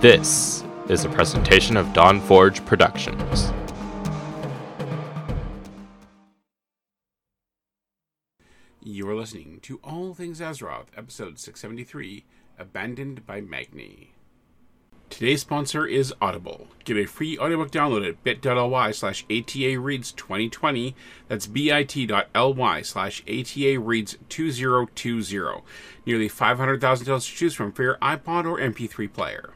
This is a presentation of Dawn Forge Productions. You are listening to All Things Azeroth, episode 673 Abandoned by Magni. Today's sponsor is Audible. Get a free audiobook download at bit.ly slash ATA Reads 2020. That's bit.ly slash ATA Reads 2020. Nearly 500,000 titles to choose from for your iPod or MP3 player.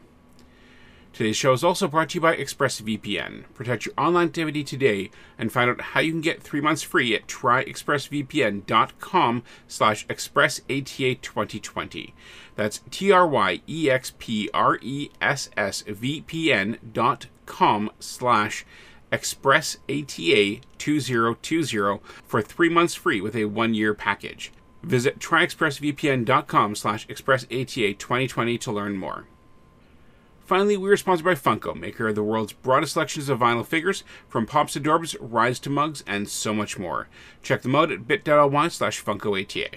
Today's show is also brought to you by ExpressVPN. Protect your online activity today and find out how you can get three months free at tryexpressvpn.com slash expressata2020. That's T-R-Y-E-X-P-R-E-S-S-V-P-N dot com slash expressata2020 for three months free with a one-year package. Visit tryexpressvpn.com slash expressata2020 to learn more. Finally, we are sponsored by Funko, maker of the world's broadest selections of vinyl figures, from pops to dorbs, rides to mugs, and so much more. Check them out at bit.ly slash funkoata.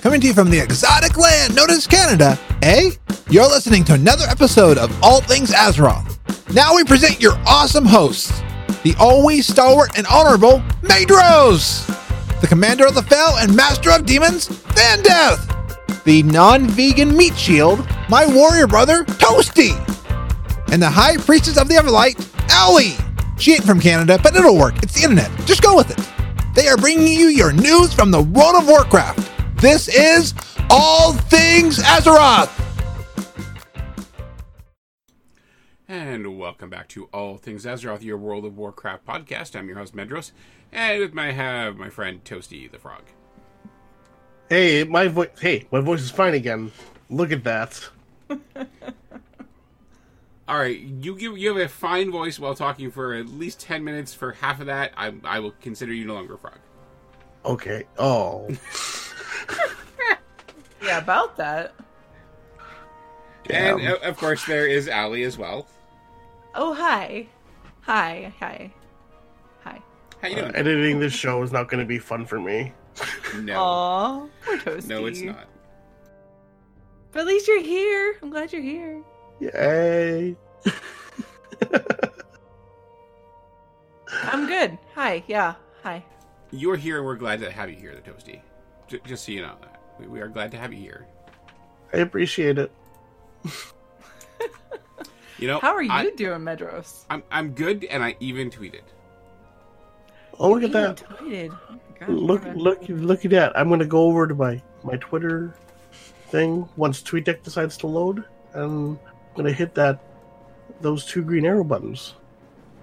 Coming to you from the exotic land known as Canada, eh? You're listening to another episode of All Things Azeroth. Now we present your awesome hosts, the always stalwart and honorable Medros, the commander of the Fel and master of demons, Van The non-vegan meat shield, my warrior brother, Toasty, and the high priestess of the Everlight, Owlie. She ain't from Canada, but it'll work. It's the internet. Just go with it. They are bringing you your news from the world of Warcraft. This is All Things Azeroth. And welcome back to All Things Azeroth, your World of Warcraft podcast. I'm your host, Medros, and with I have my friend Toasty the Frog. Hey, my voice. Hey, my voice is fine again. Look at that. All right, you give you have a fine voice while talking for at least ten minutes. For half of that, I I will consider you no longer a frog. Okay. Oh. Yeah, about that. And Damn. uh, of course, there is Allie as well. Oh, hi. Hi, hi. Hi. How you Uh, doing? editing this show is not going to be fun for me. No, Aw, poor Toasty. no, it's not. But at least you're here. I'm glad you're here. Yay. I'm good. Hi. Yeah. Hi. You're here, and we're glad to have you here, the Toasty. J- just so you know that we, we are glad to have you here. I appreciate it. You know, How are you I, doing, Medros? I'm I'm good, and I even tweeted. Oh, look at You that. tweeted. Look, look, look at that. I'm going to go over to my, my Twitter thing once TweetDeck decides to load. And I'm going to hit that, those two green arrow buttons.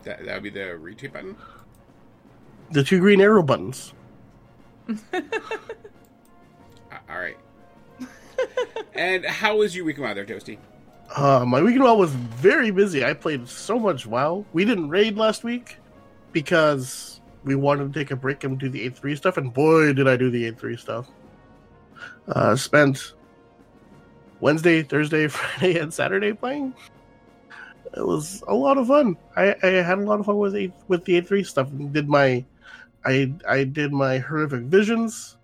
That that would be the retweet button. The two green arrow buttons. Uh, all right. and how was your week out there, Toasty? Uh, my weekend WoW was very busy. I played so much WoW. We didn't raid last week because we wanted to take a break and do the eight three stuff, and boy, did I do the eight three stuff. Uh, spent Wednesday, Thursday, Friday, and Saturday playing. It was a lot of fun. I, I had a lot of fun with eight, with the eight three stuff. Did my I I did my horrific visions.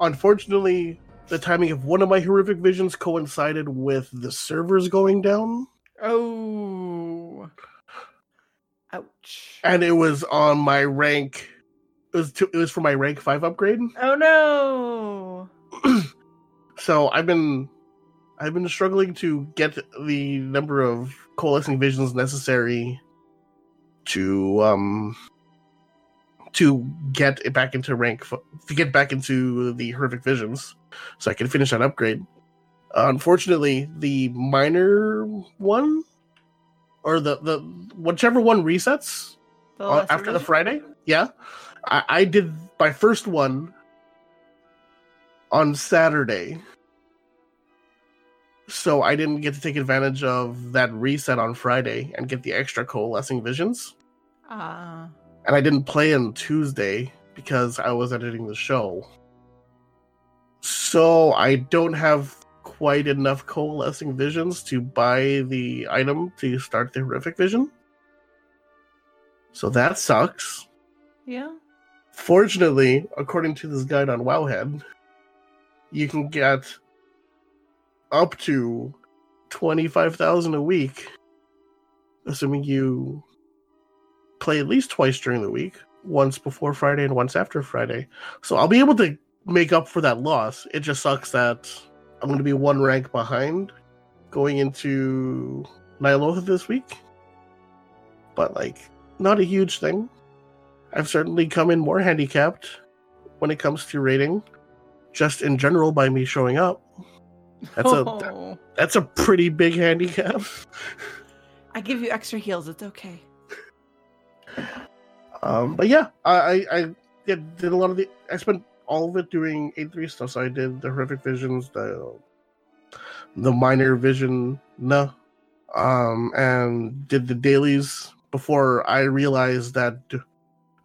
Unfortunately, the timing of one of my horrific visions coincided with the servers going down, Oh. Ouch. and it was on my rank. It was to, it was for my rank five upgrade. Oh no. So I've been I've been struggling to get the number of coalescing visions necessary to um to get it back into rank to get back into the horrific visions so I can finish that upgrade. unfortunately, the minor one or the the whichever one resets The on- lesser after the? Friday. Yeah, I, I did my first one on Saturday, so I didn't get to take advantage of that reset on Friday and get the extra coalescing visions. Ah. And I didn't play on Tuesday because I was editing the show. So I don't have quite enough coalescing visions to buy the item to start the horrific vision. So that sucks. yeah. Fortunately, according to this guide on Wowhead, you can get up to twenty-five thousand a week, assuming you play at least twice during the week, once before Friday and once after Friday. So I'll be able to make up for that loss. It just sucks that I'm going to be one rank behind going into Ny'alotha this week. But like, not a huge thing. I've certainly come in more handicapped when it comes to rating, just in general by me showing up. That's a Oh, that's a pretty big handicap. I give you extra heals. It's okay. Um, but yeah, I, I, I did a lot of the. I spent all of it doing 8.3 stuff. So I did the horrific visions, the the minor vision, no, um, and did the dailies before I realized that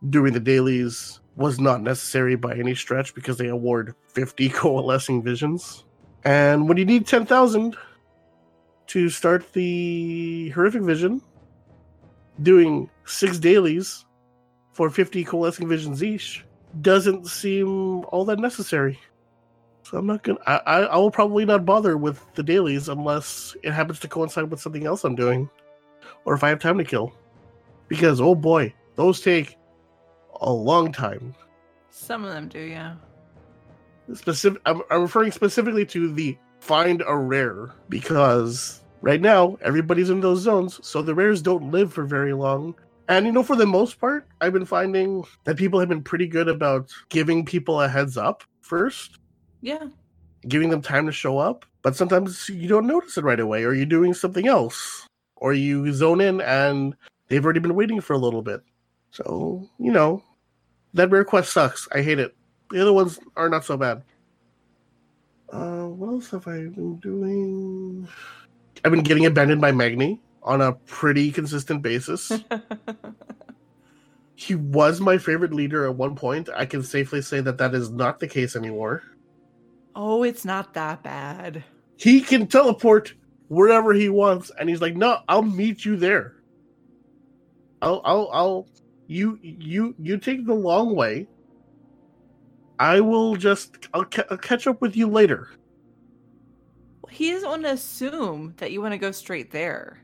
doing the dailies was not necessary by any stretch because they award fifty coalescing visions, and when you need ten thousand to start the horrific vision, doing six dailies for 50 coalescing visions each doesn't seem all that necessary. So I'm not gonna. I, I I will probably not bother with the dailies unless it happens to coincide with something else I'm doing, or if I have time to kill. Because oh boy, those take a long time. Some of them do, yeah. Specific. I'm, I'm referring specifically to the find a rare because right now everybody's in those zones, so the rares don't live for very long. And you know, for the most part, I've been finding that people have been pretty good about giving people a heads up first, Yeah. giving them time to show up. But sometimes you don't notice it right away, or you're doing something else, or you zone in and they've already been waiting for a little bit. So, you know, that rare quest sucks. I hate it. The other ones are not so bad. Uh, what else have I been doing? I've been getting abandoned by Magni on a pretty consistent basis. he was my favorite leader at one point. I can safely say that that is not the case anymore. oh, it's not that bad. He can teleport wherever he wants, and he's like, "No, I'll meet you there. I'll, I'll, I'll. You, you, you take the long way. I will just. I'll, ca- I'll catch up with you later." He doesn't want to assume that you want to go straight there.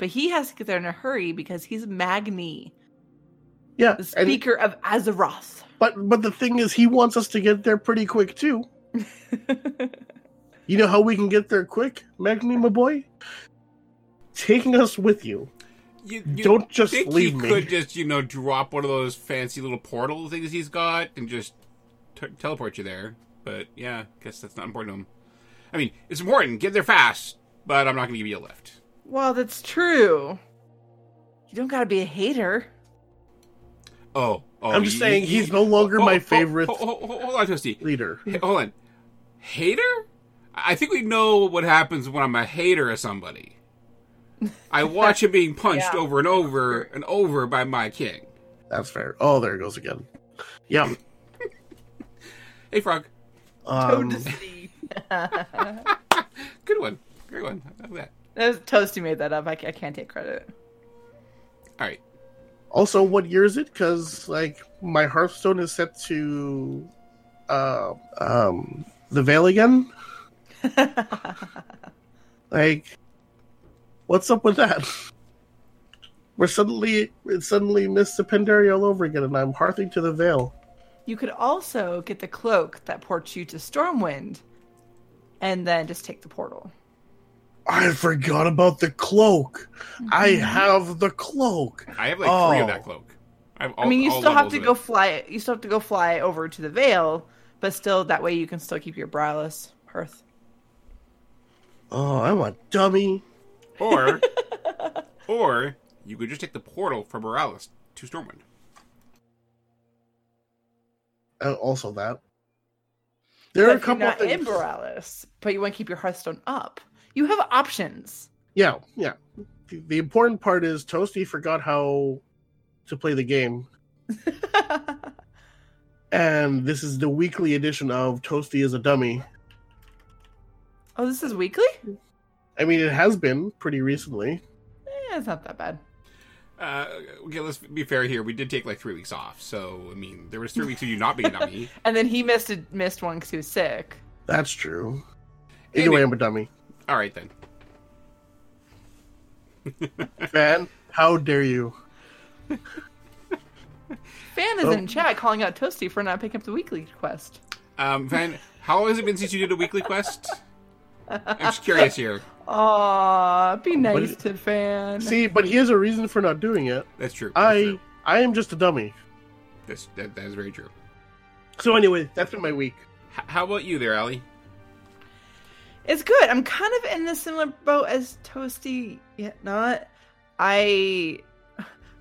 But he has to get there in a hurry because he's Magni, Yeah, the and- speaker of Azeroth. but but the thing is, he wants us to get there pretty quick too. You know how we can get there quick, Magni, my boy? Taking us with you. You, you Don't just think leave he me. could just, you know, drop one of those fancy little portal things he's got and just t- teleport you there. But yeah, I guess that's not important to him. I mean, it's important. Get there fast, but I'm not going to give you a lift. Well, that's true. You don't gotta be a hater. Oh, oh I'm just you- saying you- he's no longer oh, my oh, favorite Oh, oh, oh, hold on, Toasty. leader. Hey, hold on. Hater? I think we know what happens when I'm a hater of somebody. I watch him being punched Yeah. over and over and over by my king. That's fair. Oh, there it goes again. Yeah. Hey, Frog. Um, Good one. Great one. I love that. That was Toasty made that up. I, I can't take credit. All right. also, what year is it? Because like my Hearthstone is set to uh, um, the Vale again. Like, what's up with that? We're suddenly it's suddenly Mists of Pandaria all over again, and I'm hearthing to the Vale. You could also get the cloak that ports you to Stormwind, and then just take the portal. I forgot about the cloak. I Mm-hmm. have the cloak. I have like three of Oh. that cloak. I, have all, I mean, you all still have to go it. fly. You still have to go fly over to the Vale, but still, that way you can still keep your Boralus hearth. Oh, I'm a dummy. Or, or you could just take the portal from Boralus to Stormwind. Uh, also, that there But are a if you're couple of not in things. Boralus, but you want to keep your Hearthstone up. You have options. Yeah, yeah. The, the important part is Toasty forgot how to play the game, and this is the weekly edition of Toasty is a dummy. oh, this is weekly? I mean, it has been pretty recently. Eh, it's not that bad. Uh, okay, let's be fair here. We did take like three weeks off, so I mean, there was three weeks of you not being a dummy. And then he missed a, missed one because he was sick. That's true. Either way, I'm a dummy. All right then. Man, how dare you? Fan is Oh. in chat calling out Toasty for not picking up the weekly quest. Um, Van, how long has it been since you did a weekly quest? I'm just curious here. Aw, be nice it- to Fan. See, but he has a reason for not doing it. That's true. That's I true. I am just a dummy. That's, that, that is very true. So anyway, that's been my week. H- how about you there, Allie? It's good. I'm kind of in a similar boat as Toasty, yet not. I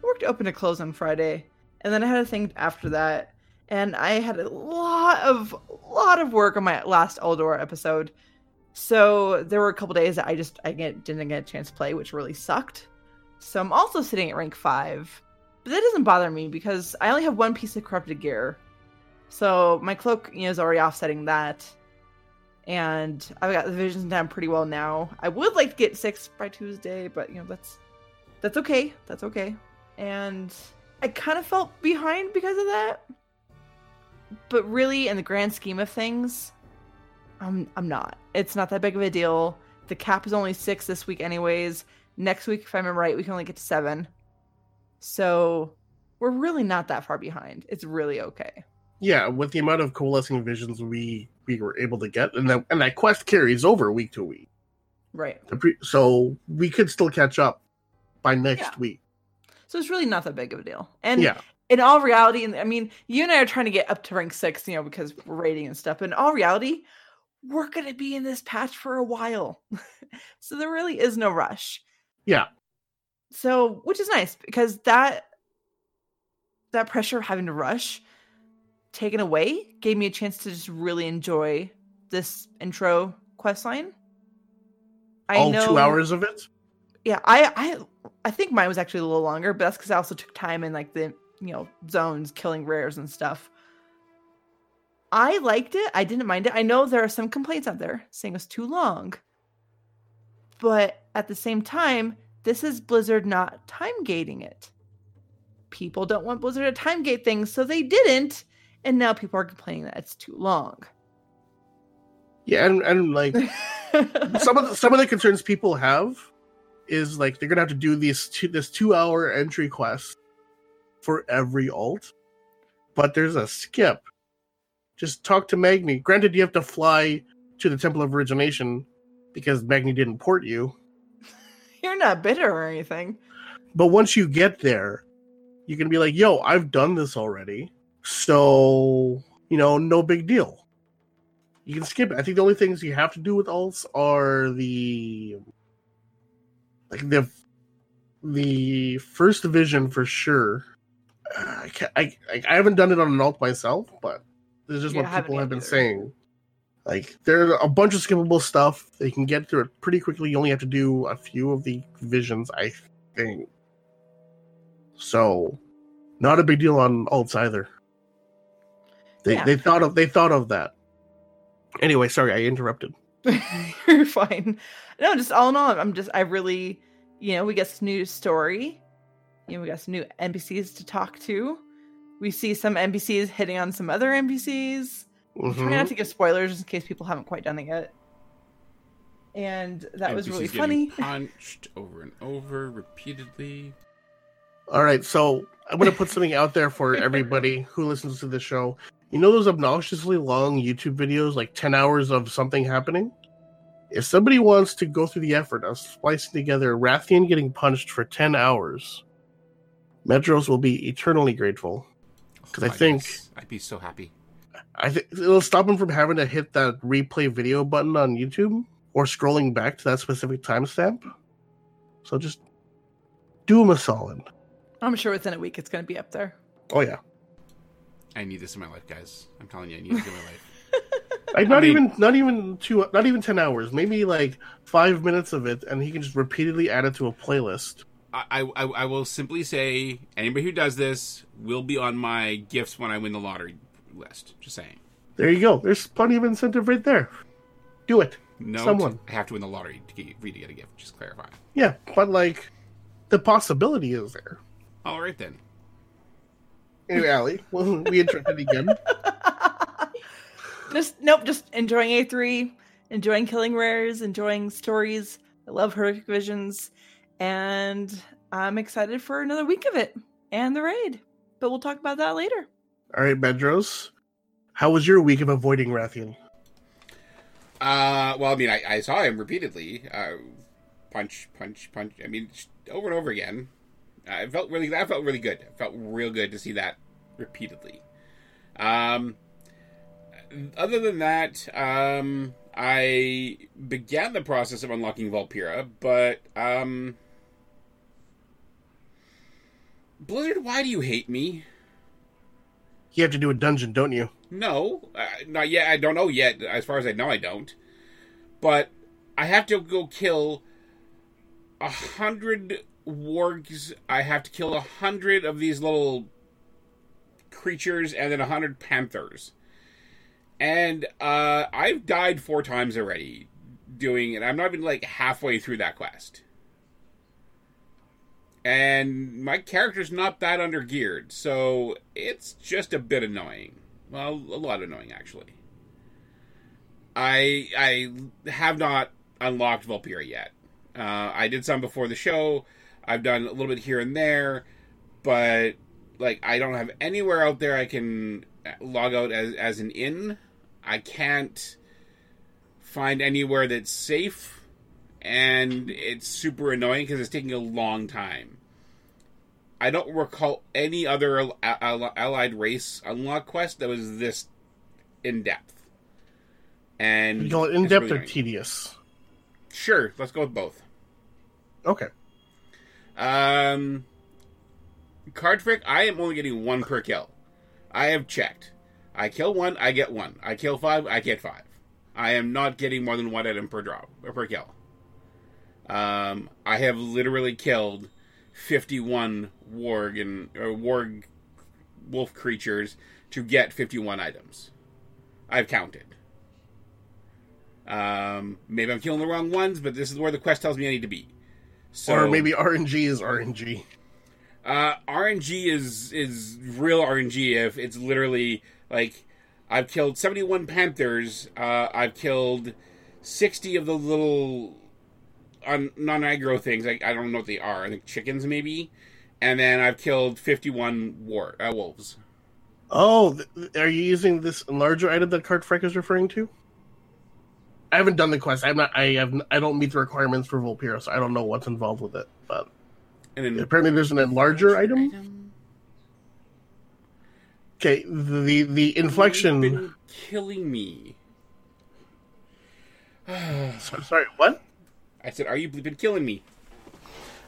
worked open to close on Friday, and then I had a thing after that, and I had a lot of lot of work on my last Eldor episode. So there were a couple days that I just I get, didn't get a chance to play, which really sucked. So I'm also sitting at rank five, but that doesn't bother me because I only have one piece of corrupted gear, so my cloak you know is already offsetting that and I've got the visions down pretty well now. I would like to get six by Tuesday, but you know that's that's okay. That's okay. And I kind of felt behind because of that. But really, in the grand scheme of things, I'm I'm not. It's not that big of a deal. The cap is only six this week, anyways. Next week, if I remember right, we can only get to seven. So we're really not that far behind. It's really okay. Yeah, with the amount of coalescing visions we we were able to get, and that and that quest carries over week to week. Right. Pre- So we could still catch up by next Yeah. week. So it's really not that big of a deal. And yeah, in all reality, and I mean, you and I are trying to get up to rank six, you know, because we're rating and stuff. But in all reality, we're going to be in this patch for a while. so there really is no rush. yeah, So, which is nice because that that pressure of having to rush taken away gave me a chance to just really enjoy this intro quest line. I all know two hours of it. yeah i i i think mine was actually a little longer but that's because i also took time in like the you know zones killing rares and stuff i liked it i didn't mind it i know there are some complaints out there saying it's too long but at the same time this is blizzard not time gating it people don't want blizzard to time gate things so they didn't and now people are complaining that it's too long Yeah, and and like some of the, some of the concerns people have is like they're gonna have to do these two, this two hour entry quest for every alt, but there's a skip. Just talk to Magni. Granted, you have to fly to the Temple of Origination because Magni didn't port you, you're not bitter or anything but once you get there, you can be like, "Yo, I've done this already," so you know, no big deal. You can skip it. I think the only things you have to do with alts are the like the the first division for sure. Uh, I, can't, I I I haven't done it on an alt myself, but this is just Yeah, what people have been either. saying. Like there's a bunch of skippable stuff. They can get through it pretty quickly. You only have to do a few of the visions, I think. So, not a big deal on alts either. They Yeah. they thought of they thought of that. Anyway, sorry I interrupted. You're fine. No, just all in all, I'm just I really, you know, we get some new story. You know, we got some new NPCs to talk to. We see some NPCs hitting on some other NPCs. Try Mhm. not to give spoilers just in case people haven't quite done it yet. And that was really funny. Punched over and over repeatedly. All right, so I'm gonna put something out there for everybody who listens to the show. You know those obnoxiously long YouTube videos, like 10 hours of something happening? If somebody wants to go through the effort of splicing together Wrathion getting punched for 10 hours, Medros will be eternally grateful. Oh 'Cause I Oh my think- goodness, I'd be so happy. I think it'll stop him from having to hit that replay video button on YouTube or scrolling back to that specific timestamp. So just do him a solid. I'm sure within a week it's going to be up there. Oh yeah, I need this in my life, guys. I'm telling you, I need this in my life. like I not mean- even not even two not even ten hours, maybe like five minutes of it, and he can just repeatedly add it to a playlist. I, I, I will simply say anybody who does this will be on my gifts when I win the lottery list. Just saying. There you go. There's plenty of incentive right there. Do it. No, Someone. I have to win the lottery to get, for you to get a gift. Just clarify. Yeah, but like the possibility is there. All right then. Anyway, Allie, well, we interrupted again. just nope, just enjoying 8.3, enjoying killing rares, enjoying stories. I love horrific visions. and I'm excited for another week of it and the raid. But we'll talk about that later. All right, Medros. How was your week of avoiding Wrathion? Uh, well, I mean, I, I saw him repeatedly. Uh, punch, punch, punch. I mean, over and over again. Uh, it felt really. That felt really good. It felt real good to see that repeatedly. Um, other than that, um, I began the process of unlocking Vulpera, but um, Blizzard, why do you hate me? You have to do a dungeon, don't you? No, uh, not yet. I don't know yet. As far as I know, I don't. But I have to go kill a hundred wargs. I have to kill a hundred of these little creatures, and then a hundred panthers. And uh, I've died four times already doing it. I'm not even like halfway through that quest. And my character's not that undergeared, so it's just a bit annoying. Well, a lot annoying actually. I I have not unlocked Vulpera yet. Uh, I did some before the show. I've done a little bit here and there, but like I don't have anywhere out there I can log out as as an inn. I can't find anywhere that's safe, and it's super annoying because it's taking a long time. I don't recall any other al- al- allied race unlock quest that was this in depth. And You call it in depth really or annoying. tedious? Sure, let's go with both. Okay. Um, card trick. I am only getting one per kill. I have checked. I kill one, I get one. I kill five, I get five. I am not getting more than one item per drop or per kill. Um, I have literally killed fifty-one warg and or warg wolf creatures to get fifty-one items. I've counted. Um, maybe I'm killing the wrong ones, but this is where the quest tells me I need to be. So, or maybe RNG is RNG. uh, RNG is is real RNG if it's literally like I've killed 71 panthers, uh, I've killed 60 of the little un- non-aggro things. Like I don't know what they are. I think chickens maybe. And then I've killed 51 war uh, wolves. Oh, th- are you using this larger item that Card Freck is referring to? I haven't done the quest. I'm not. I have. I don't meet the requirements for Vulpera, so I don't know what's involved with it. But And then apparently, there's an larger item. Okay, the the inflection. You've been killing me. so- sorry, what? I said, "Are you been killing me?"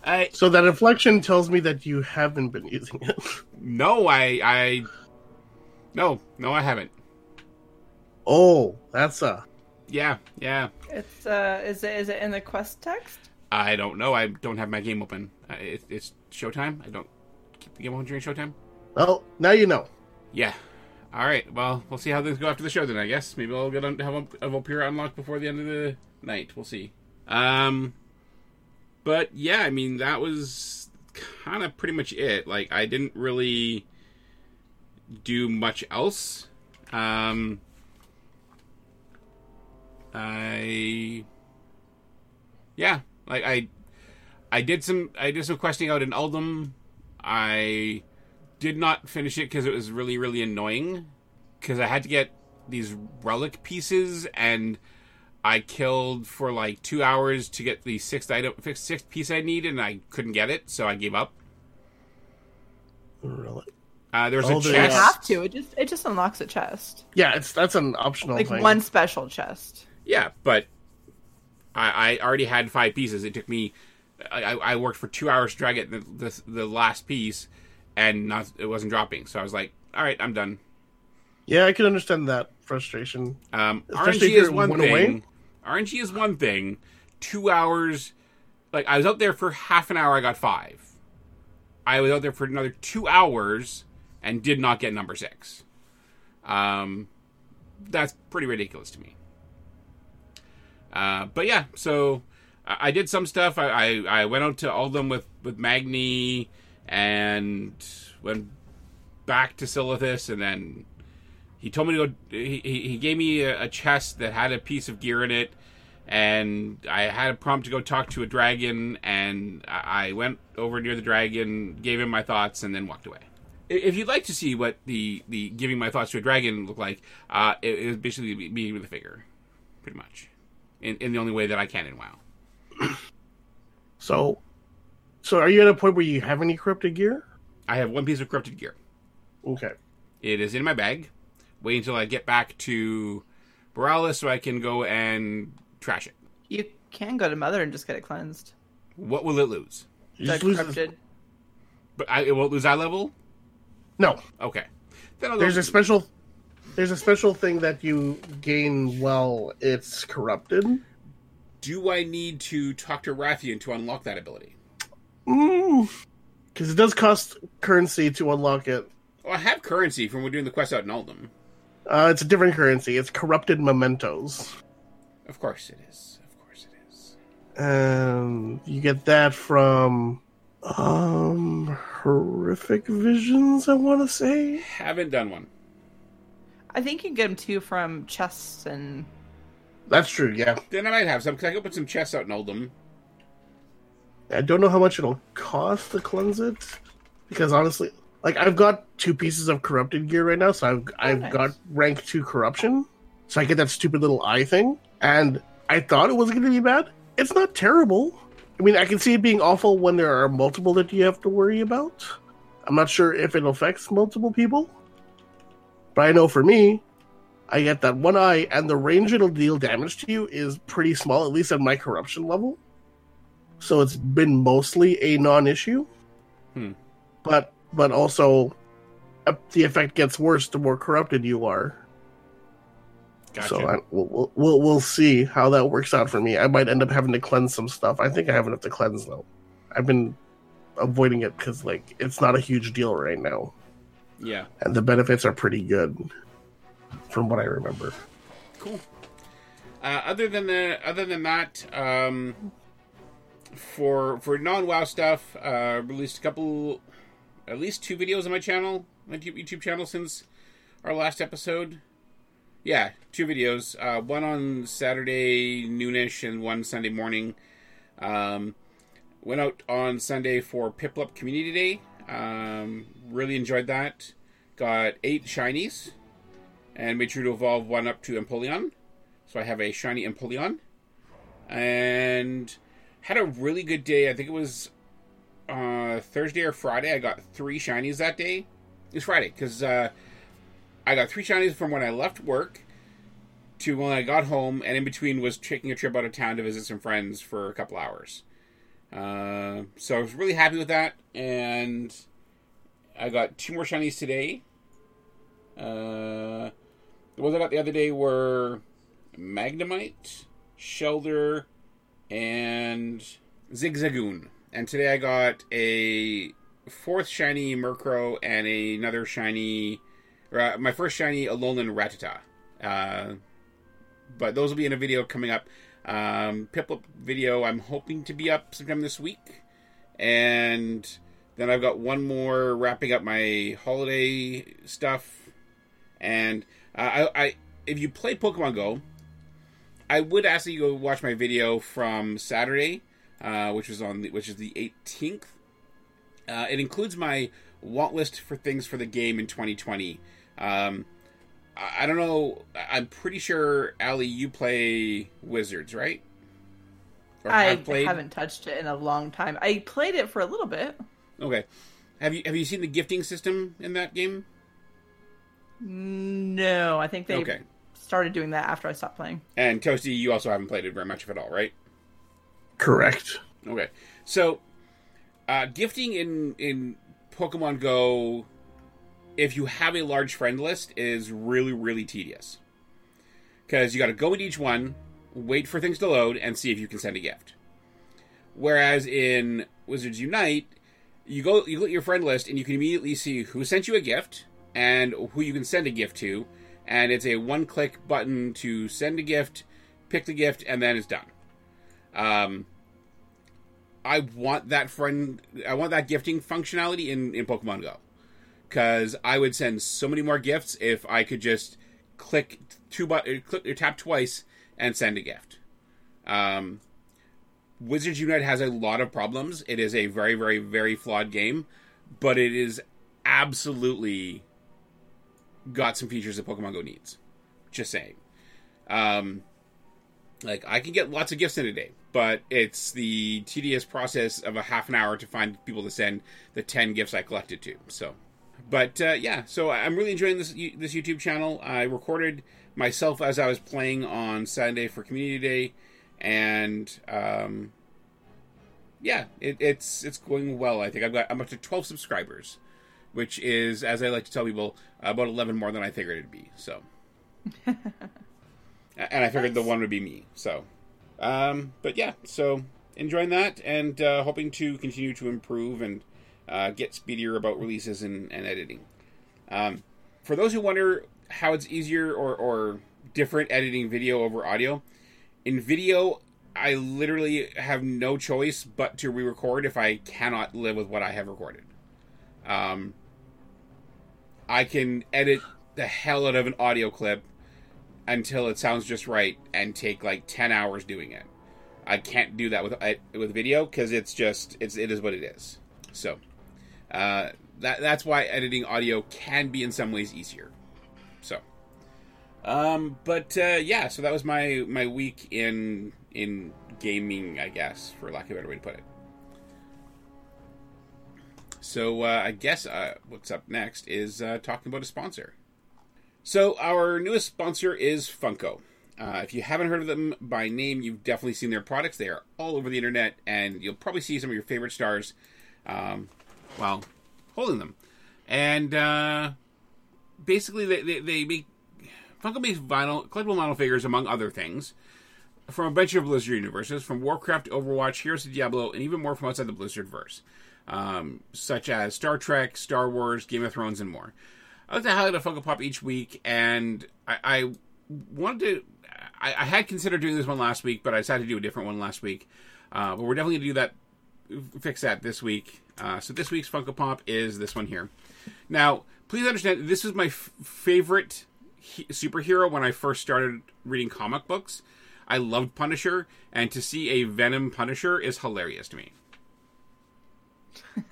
I So that inflection tells me that you haven't been using it. no, I I no no I haven't. oh, that's a. Yeah yeah. It's uh, is it is it in the quest text? I don't know. I don't have my game open. Uh, it, it's Showtime. I don't keep the game open during Showtime. Well, now you know. Yeah. All right. Well, we'll see how things go after the show. Then I guess maybe I'll get on, have a, a Vulpera unlocked before the end of the night. We'll see. Um, but yeah, I mean that was kind of pretty much it. Like I didn't really do much else. Um, I yeah, like I I did some I did some questing out in Uldum. I did not finish it because it was really really annoying because I had to get these relic pieces and I killed for like two hours to get the sixth item sixth piece I needed and I couldn't get it so I gave up. Really? Uh, there was Oh, a chest. You have to. It just it just unlocks a chest, Yeah, it's that's an optional like thing. one special chest. Yeah, but I, I already had five pieces. It took me. I, I worked for two hours to try to get the, the the last piece, and not it wasn't dropping. So I was like, all right, I'm done. Yeah, I can understand that frustration. Um, Especially RNG is one one thing. away. RNG is one thing. Two hours, like I was out there for half an hour. I got five. I was out there for another two hours and did not get number six. Um, that's pretty ridiculous to me. Uh, but yeah, so I, I did some stuff. I, I, I went out to Uldum with with Magni and went back to Silithus, and then he told me to go. He, he gave me a, a chest that had a piece of gear in it, and I had a prompt to go talk to a dragon, and I went over near the dragon, gave him my thoughts, and then walked away. If you'd like to see what the, the giving my thoughts to a dragon looked like, uh, it, it was basically me with a figure, pretty much, in, in the only way that I can in WoW. So, so are you at a point where you have any corrupted gear? I have one piece of corrupted gear. Okay. It is in my bag. Wait until I get back to Boralus so I can go and trash it. You can go to Mother and just get it cleansed. What will it lose? You The just lose- corrupted. But I, it won't lose eye level. No, Okay. Then I'll there's a special. There's a special thing that you gain while it's corrupted. Do I need to talk to Wrathion to unlock that ability? Because it does cost currency to unlock it. Oh, I have currency from when doing the quest out in Uldum. Uh, it's a different currency. It's corrupted mementos. Of course it is. Of course it is. And you get that from um horrific visions, I wanna say. Haven't done one. I think you can get them too from chests and That's true, yeah. Then I might have some because I can put some chests out in them. I don't know how much it'll cost to cleanse it. Because honestly like I've got two pieces of corrupted gear right now, so I've oh, I've nice. got rank two corruption. So I get that stupid little eye thing. And I thought it was gonna be bad. It's not terrible. I mean I can see it being awful when there are multiple that you have to worry about. I'm not sure if it affects multiple people. But I know for me, I get that one eye, and the range it'll deal damage to you is pretty small, at least at my corruption level. So it's been mostly a non-issue. Hmm. But but also, the effect gets worse the more corrupted you are. Gotcha. So I, we'll, we'll we'll we'll see how that works out for me. I might end up having to cleanse some stuff. I think I have enough to cleanse though. I've been avoiding it because like it's not a huge deal right now, yeah. and the benefits are pretty good, from what I remember. Cool. Uh, other than the other than that, um, for for non WoW stuff, uh, released a couple, at least two videos on my channel, my YouTube YouTube channel since our last episode. Yeah, two videos. Uh, one on Saturday noonish and one Sunday morning. Um, went out on Sunday for Piplup Community Day. Um, really enjoyed that. Got eight shinies and made sure to evolve one up to Empoleon. So I have a shiny Empoleon. And had a really good day. I think it was uh, Thursday or Friday. I got three shinies that day. It was Friday because uh, I got three shinies from when I left work to when I got home, and in between was taking a trip out of town to visit some friends for a couple hours. Uh, so I was really happy with that, and I got two more shinies today. Uh, the ones I got the other day were Magnemite, Shellder, and Zigzagoon. And today I got a fourth shiny Murkrow and another shiny, uh, my first shiny Alolan Rattata. Uh, but those will be in a video coming up. Um, Piplup video I'm hoping to be up sometime this week. And then I've got one more wrapping up my holiday stuff. And uh, I, I, if you play Pokemon Go, I would ask that you go watch my video from Saturday, uh, which was on the, which is the 18th. Uh, it includes my want list for things for the game in 2020. Um, I, I don't know. I- I'm pretty sure Ali, you play Wizards, right? Or I have played? haven't touched it in a long time. I played it for a little bit. Okay. Have you have you seen the gifting system in that game? No, I think they Okay. started doing that after I stopped playing. And Toasty, you also haven't played it very much, if at all, right? Correct. Okay, so uh, gifting in in Pokemon Go, if you have a large friend list, is really really tedious because you got to go into each one, wait for things to load, and see if you can send a gift. Whereas in Wizards Unite, you go you look at your friend list and you can immediately see who sent you a gift and who you can send a gift to, and it's a one click button to send a gift, pick the gift, and then it's done. Um, I want that friend. I want that gifting functionality in in Pokemon Go, because I would send so many more gifts if I could just click two but click or tap twice and send a gift. Um, Wizards Unite has a lot of problems. It is a very, very, very flawed game, but it is absolutely got some features that Pokemon Go needs. Just saying. Um, like I can get lots of gifts in a day, but it's the tedious process of a half an hour to find people to send the ten gifts I collected to. So, but uh, yeah, so I'm really enjoying this this YouTube channel. I recorded myself as I was playing on Sunday for Community Day, and um, yeah, it, it's it's going well. I think I've got I'm up to 12 subscribers, which is, as I like to tell people, about 11 more than I figured it'd be. So, and I figured the one would be me. So, um, but yeah, so enjoying that and uh, hoping to continue to improve and uh, get speedier about releases and, and editing. Um, for those who wonder how it's easier or, or different editing video over audio, in video, I literally have no choice but to re-record if I cannot live with what I have recorded. Um, I can edit the hell out of an audio clip until it sounds just right and take like 10 hours doing it. I can't do that with with video because it's just it's it is what it is. So uh, that that's why editing audio can be in some ways easier. So, um, but uh, yeah, so that was my my week in in gaming, I guess, for lack of a better way to put it. So uh, I guess uh, what's up next is uh, talking about a sponsor. So our newest sponsor is Funko. Uh, if you haven't heard of them by name, you've definitely seen their products. They are all over the internet, and you'll probably see some of your favorite stars um, while holding them. And uh, basically, they, they, they make Funko makes vinyl collectible model figures, among other things, from a bunch of Blizzard universes, from Warcraft, Overwatch, Heroes of Diablo, and even more from outside the Blizzard verse, um, such as Star Trek, Star Wars, Game of Thrones, and more. I like to highlight a Funko Pop each week, and I, I wanted to. I, I, had considered doing this one last week, but I decided to do a different one last week. Uh, but we're definitely going to do that, fix that this week. Uh, so this week's Funko Pop is this one here. Now, please understand, this is my f- favorite he- superhero when I first started reading comic books. I loved Punisher, and to see a Venom Punisher is hilarious to me.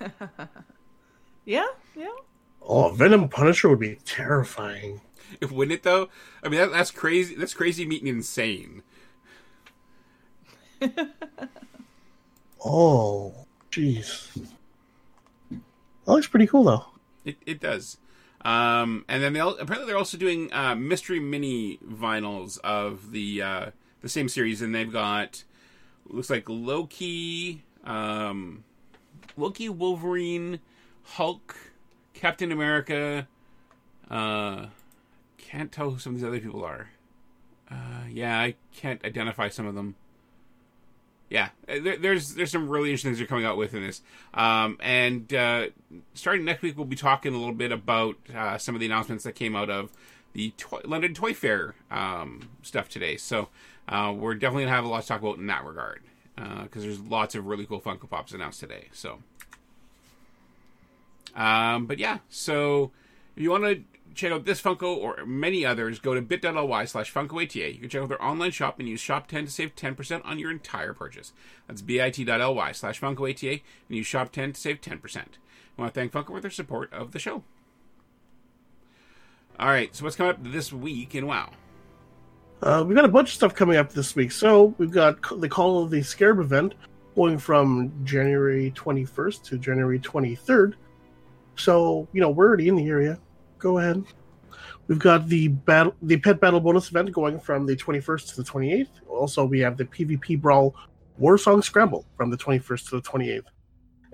yeah, yeah. Oh, Venom Punisher would be terrifying. If wouldn't it though? I mean, that, that's crazy. That's crazy meeting insane. oh, jeez. That looks pretty cool though. It it does. Um, and then they apparently they're also doing uh, mystery mini vinyls of the uh, the same series, and they've got looks like Loki, um, Loki, Wolverine, Hulk, Captain America. Uh, can't tell who some of these other people are. Uh, yeah, I can't identify some of them. Yeah, there, there's there's some really interesting things they're coming out with in this. Um, and uh, starting next week, we'll be talking a little bit about uh, some of the announcements that came out of the London Toy Fair um, stuff today. So uh, we're definitely gonna have a lot to talk about in that regard because uh, there's lots of really cool Funko Pops announced today. So, um, but yeah, so if you want to check out this Funko or many others, go to bit.ly slash FunkoATA. You can check out their online shop and use Shop10 to save 10% on your entire purchase. That's bit.ly slash FunkoATA and use Shop10 to save 10%. I want to thank Funko for their support of the show. All right, so what's coming up this week in WoW? Uh, we've got a bunch of stuff coming up this week. So we've got the Call of the Scarab event going from January 21st to January 23rd. So, you know, we're already in the area go ahead. We've got the battle, the pet battle bonus event going from the 21st to the 28th. Also, we have the PvP Brawl War Song Scramble from the 21st to the 28th.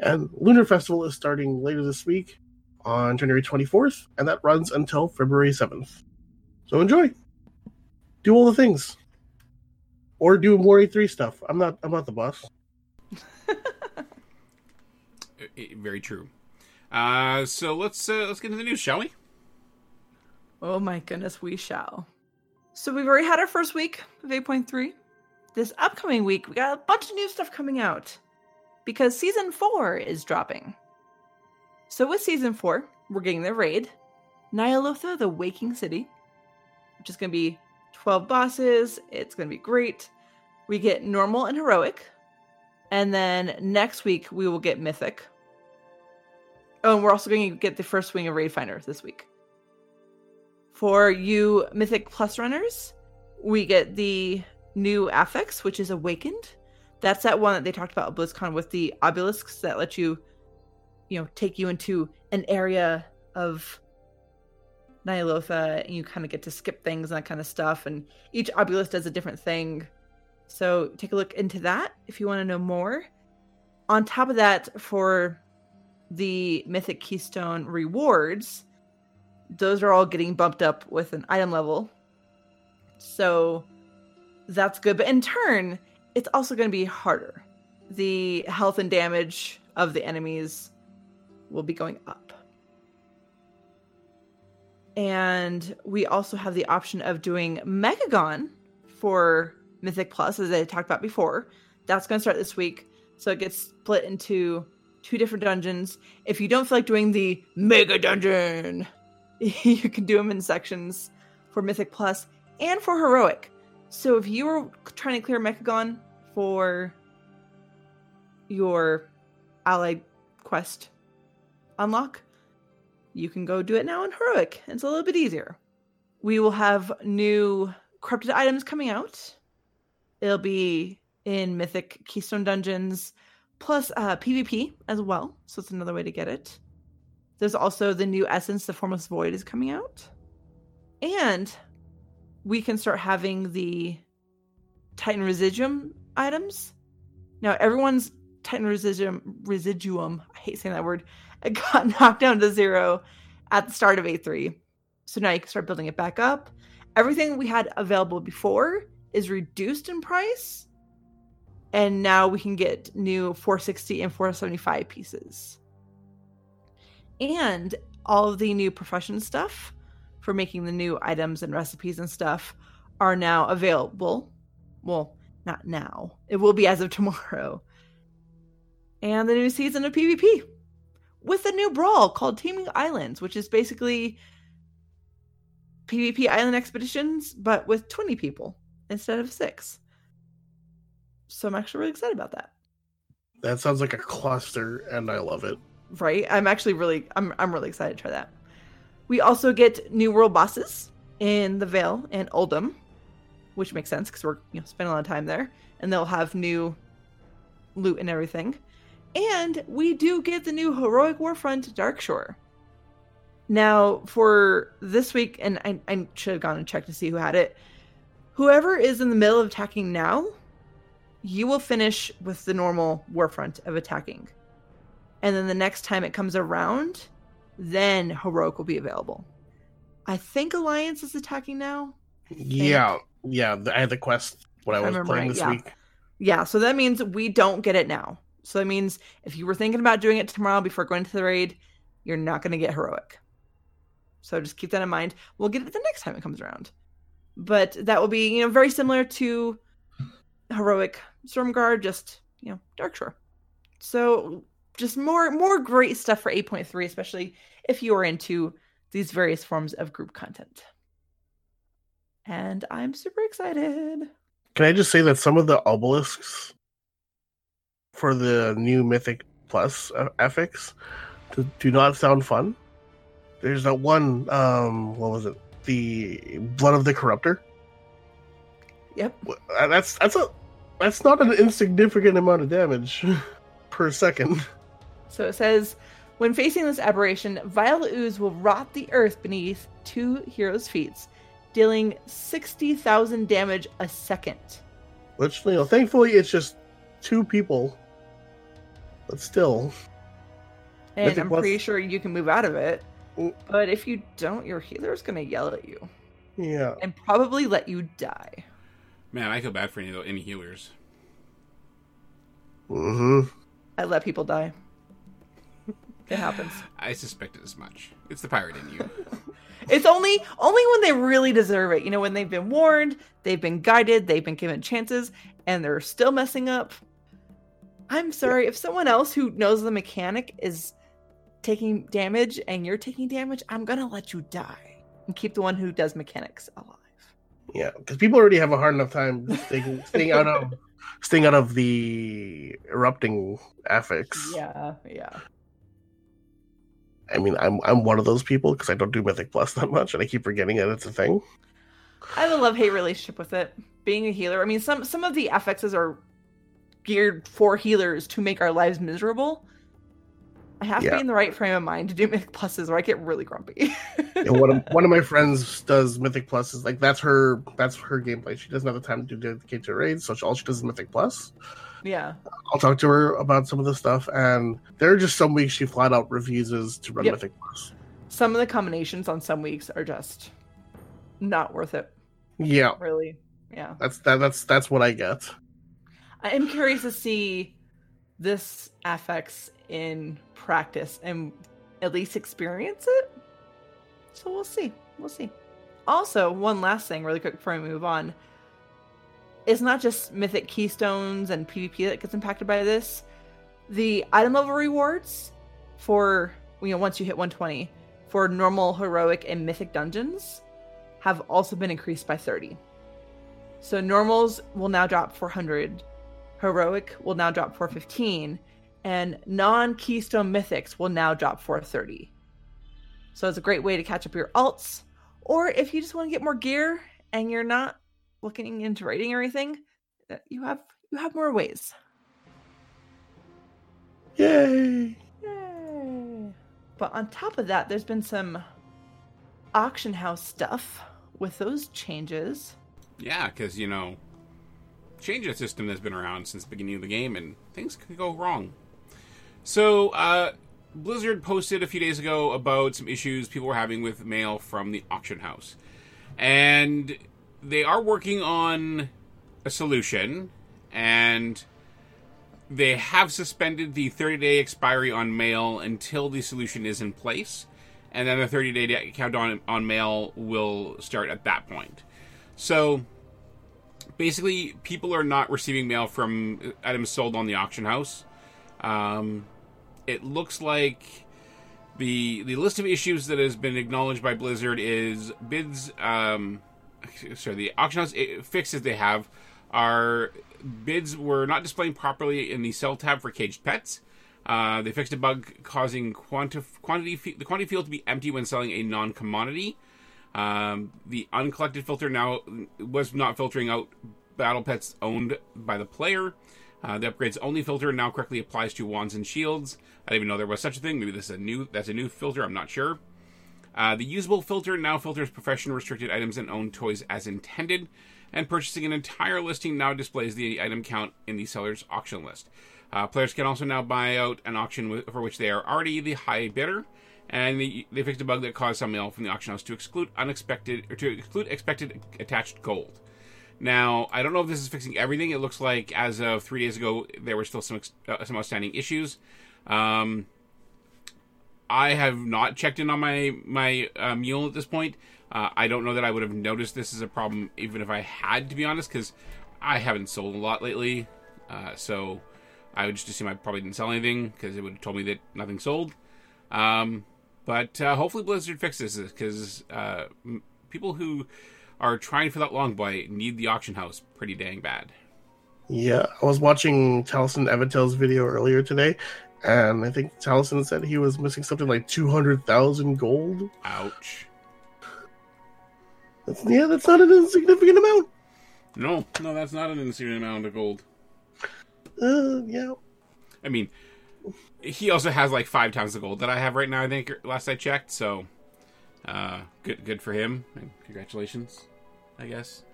And Lunar Festival is starting later this week on January 24th, and that runs until February 7th. So enjoy. Do all the things. Or do more 8.3 stuff. I'm not I'm not the boss. Very true. Uh, so let's uh, let's get into the news, shall we? Oh my goodness, we shall. So we've already had our first week of 8.3. This upcoming week, we got a bunch of new stuff coming out because season four is dropping. So with season four, we're getting the raid, Ny'alotha, the Waking City, which is going to be 12 bosses. It's going to be great. we get normal and heroic. And then next week we will get mythic. Oh, and we're also going to get the first swing of Raid Finder this week. For you Mythic Plus runners, we get the new affix, which is Awakened. That's that one that they talked about at BlizzCon with the obelisks that let you, you know, take you into an area of Ny'alotha and you kind of get to skip things and that kind of stuff. And each obelisk does a different thing. So take a look into that if you want to know more. On top of that, for the Mythic Keystone rewards, those are all getting bumped up with an item level. So that's good. But in turn, it's also going to be harder. The health and damage of the enemies will be going up. And we also have the option of doing Mechagon for Mythic Plus, as I talked about before. That's going to start this week. So it gets split into two different dungeons. If you don't feel like doing the Mega Dungeon, you can do them in sections for Mythic Plus and for Heroic. So if you were trying to clear Mechagon for your allied quest unlock, you can go do it now in Heroic. It's a little bit easier. We will have new corrupted items coming out. It'll be in Mythic Keystone Dungeons, plus uh, PvP as well. So it's another way to get it. There's also the new Essence, the Formless Void, is coming out. And we can start having the Titan Residuum items. Now, everyone's Titan Residuum, Residuum, I hate saying that word, it got knocked down to zero at the start of 8.3. So now you can start building it back up. Everything we had available before is reduced in price. And now we can get new 460 and 475 pieces. And all of the new profession stuff for making the new items and recipes and stuff are now available. Well, not now. It will be as of tomorrow. And the new season of PvP with a new brawl called Teaming Islands, which is basically PvP island expeditions, but with 20 people instead of six. So I'm actually really excited about that. That sounds like a cluster, and I love it. Right? I'm actually really I'm I'm really excited to try that. We also get new world bosses in the Vale and Uldum, which makes sense because we're you know spending a lot of time there, and they'll have new loot and everything. And we do get the new heroic warfront Darkshore. Now, for this week, and I, I should have gone and checked to see who had it. Whoever is in the middle of attacking now, you will finish with the normal warfront of attacking. And then the next time it comes around, then heroic will be available. I think Alliance is attacking now. Yeah, yeah. I had the quest when I was playing right, this yeah. week. Yeah, so that means we don't get it now. So that means if you were thinking about doing it tomorrow before going to the raid, you're not going to get heroic. So just keep that in mind. We'll get it the next time it comes around. But that will be, you know, very similar to heroic Stromgarde, just, you know, Darkshore. So just more more great stuff for 8.3, especially if you are into these various forms of group content. And I'm super excited. Can I just say that some of the obelisks for the new Mythic Plus affix do, do not sound fun? There's that one. Um, what was it? The Blood of the Corruptor. Yep. Uh, That's that's a that's not an insignificant amount of damage per second. So it says, when facing this aberration, violet ooze will rot the earth beneath two heroes' feet, dealing 60,000 damage a second. Which you know, thankfully, it's just two people. But still, And Mythic I'm Plus- pretty sure you can move out of it. But if you don't, your healer's going to yell at you yeah. and probably let you die. Man, I feel bad for any any healers. Mm hmm. I let people die. It happens. I suspected as much. It's the pirate in you. It's only only when they really deserve it. You know, when they've been warned, they've been guided, they've been given chances, and they're still messing up. I'm sorry if someone else who knows the mechanic is taking damage and you're taking damage, I'm gonna let you die and keep the one who does mechanics alive. Yeah, because people already have a hard enough time staying, staying out of staying out of the erupting affix. Yeah, yeah. I mean, I'm I'm one of those people because I don't do Mythic Plus that much, and I keep forgetting that it's a thing. I have a love hate relationship with it. Being a healer, I mean, some some of the affixes are geared for healers to make our lives miserable. I have to be in the right frame of mind to do Mythic Pluses, or I get really grumpy. And one of one of my friends does Mythic Plus. Is like that's her that's her gameplay. She doesn't have the time to dedicate to raids, so she, all she does is Mythic Plus. Yeah, I'll talk to her about some of the stuff, and there are just some weeks she flat out refuses to run Yep. Mythic Plus. some of the combinations on some weeks are just not worth it. Yeah, Really, yeah. that's that, that's that's what I get. I am curious to see this affix in practice and at least experience it. So we'll see. We'll see. Also, one last thing, really quick before we move on. It's not just mythic keystones and PvP that gets impacted by this. The item level rewards for you know once you hit 120 for normal, heroic, and mythic dungeons have also been increased by 30. So normals will now drop 400 heroic will now drop 415 and non-keystone mythics will now drop 430 so it's a great way to catch up your alts or if you just want to get more gear and you're not looking into writing or anything you have you have more ways Yay! Yay. but on top of that there's been some auction house stuff with those changes Yeah, because you know, change a system that's been around since the beginning of the game, and things could go wrong. So, uh, Blizzard posted a few days ago about some issues people were having with mail from the auction house, and they are working on a solution, and they have suspended the 30 day expiry on mail until the solution is in place, and then the 30 day countdown on mail will start at that point. So basically, people are not receiving mail from items sold on the auction house. Um, it looks like the the list of issues that has been acknowledged by Blizzard is bids. Um, sorry, the auction house fixes they have are bids were not displaying properly in the sell tab for caged pets. Uh, they fixed a bug causing quantif- quantity the quantity field to be empty when selling a non-commodity. Um, the uncollected filter now was not filtering out battle pets owned by the player. Uh, the upgrades only filter now correctly applies to wands and shields. I didn't even know there was such a thing. Maybe this is a new that's a new filter. I'm not sure. Uh, the usable filter now filters profession restricted items and owned toys as intended, and purchasing an entire listing now displays the item count in the seller's auction list. Uh, players can also now buy out an auction wi- for which they are already the high bidder, and they, they fixed a bug that caused some mail from the auction house to exclude unexpected or to exclude expected attached gold. Now, I don't know if this is fixing everything. It looks like as of three days ago, there were still some ex- uh, some outstanding issues. Um, I have not checked in on my my uh, mule at this point. Uh, I don't know that I would have noticed this as a problem, even if I had, to be honest, because I haven't sold a lot lately. Uh, so I would just assume I probably didn't sell anything because it would have told me that nothing sold. Um, but uh, hopefully Blizzard fixes this because uh, m- people who are trying for that long boy need the auction house pretty dang bad. Yeah, I was watching Taliesin Evitel's video earlier today, and I think Taliesin said he was missing something like two hundred thousand gold. Ouch. That's, yeah, that's not an insignificant amount. No, no, that's not an insignificant amount of gold. Uh, yeah. I mean, he also has like five times the gold that I have right now. I think last I checked. So, uh, good, good for him. Congratulations, I guess.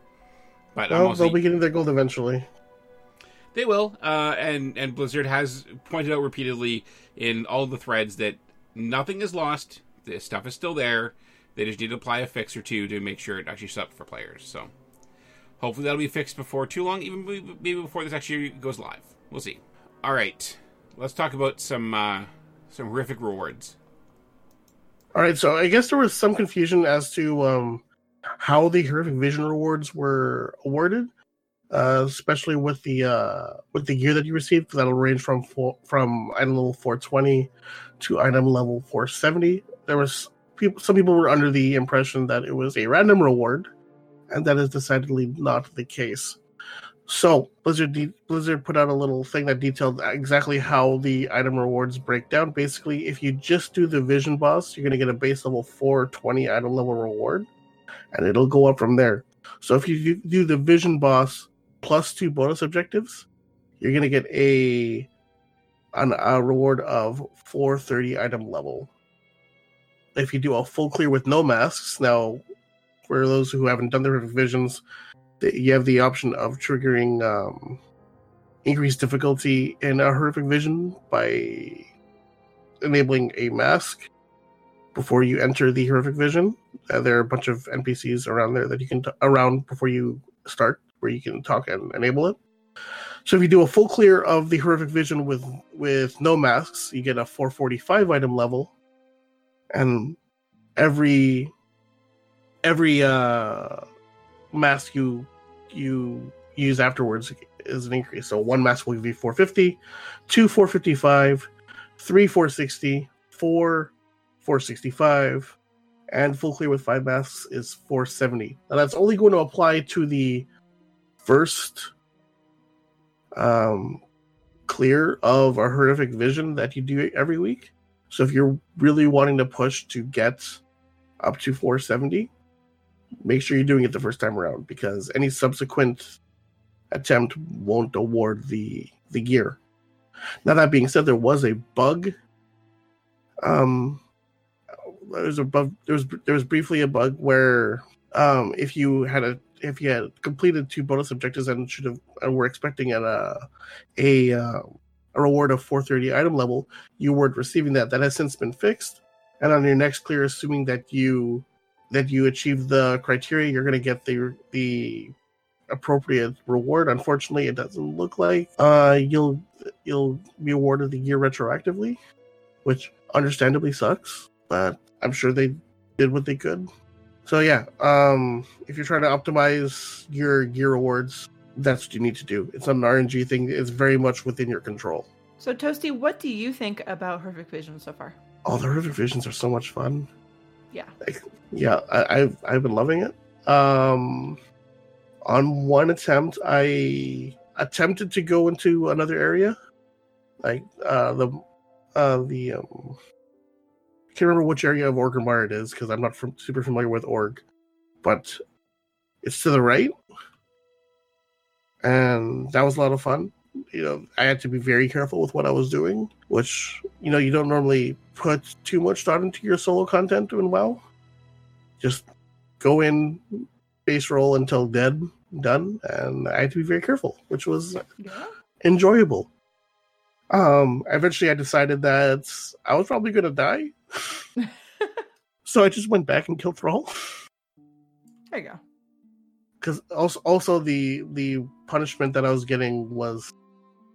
But Well, they'll be getting their gold eventually. They will. Uh, and and Blizzard has pointed out repeatedly in all the threads that nothing is lost. The stuff is still there. They just need to apply a fix or two to make sure it actually sucks for players. So, hopefully that'll be fixed before too long. Even maybe before this actually goes live. We'll see. All right, let's talk about some uh, some horrific rewards. All right, so I guess there was some confusion as to um, how the horrific vision rewards were awarded, uh, especially with the uh, with the gear that you received. 'cause That'll range from four, from item level 420 to item level 470. There was people, some people were under the impression that it was a random reward, and that is decidedly not the case. So Blizzard de- Blizzard put out a little thing that detailed exactly how the item rewards break down. Basically, if you just do the vision boss, you're going to get a base level 420 item level reward, and it'll go up from there. So if you do the vision boss plus two bonus objectives, you're to get a an, a reward of 430 item level. If you do a full clear with no masks, now for those who haven't done the visions, that you have the option of triggering um, increased difficulty in a horrific vision by enabling a mask before you enter the horrific vision. Uh, there are a bunch of NPCs around there that you can t- around before you start, where you can talk and enable it. So if you do a full clear of the horrific vision with with no masks, you get a 445 item level, and every every uh mask you you use afterwards is an increase. So one mask will give you 450, two 455, three 460, four 465, and full clear with five masks is 470. Now that's only going to apply to the first um clear of a horrific vision that you do every week. So if you're really wanting to push to get up to 470, make sure you're doing it the first time around because any subsequent attempt won't award the the gear. Now that being said, there was a bug. Um, there was a bug. There was there was briefly a bug where um, if you had a if you had completed two bonus objectives and should have and were expecting at a a uh, a reward of 430 item level, you weren't receiving that. That has since been fixed. And on your next clear, assuming that you that you achieve the criteria, you're going to get the the appropriate reward. Unfortunately, it doesn't look like uh, you'll you'll be awarded the gear retroactively, which understandably sucks. But I'm sure they did what they could. So yeah, um, if you're trying to optimize your gear awards, that's what you need to do. It's not an RNG thing. It's very much within your control. So, Toasty, what do you think about Horrific Vision so far? Oh, the horrific visions are so much fun. Yeah. yeah I, I've I've been loving it. Um, on one attempt, I attempted to go into another area, like uh, the uh, the um, I can't remember which area of Orgrimmar it is because I'm not from, super familiar with Org, but it's to the right, and that was a lot of fun. You know, I had to be very careful with what I was doing, which you know you don't normally put too much thought into your solo content doing well. Just go in, face roll until dead, done, and I had to be very careful, which was Yeah. enjoyable. Um, eventually I decided that I was probably gonna die. so I just went back and killed Thrall. There you go. Because also also the the punishment that I was getting was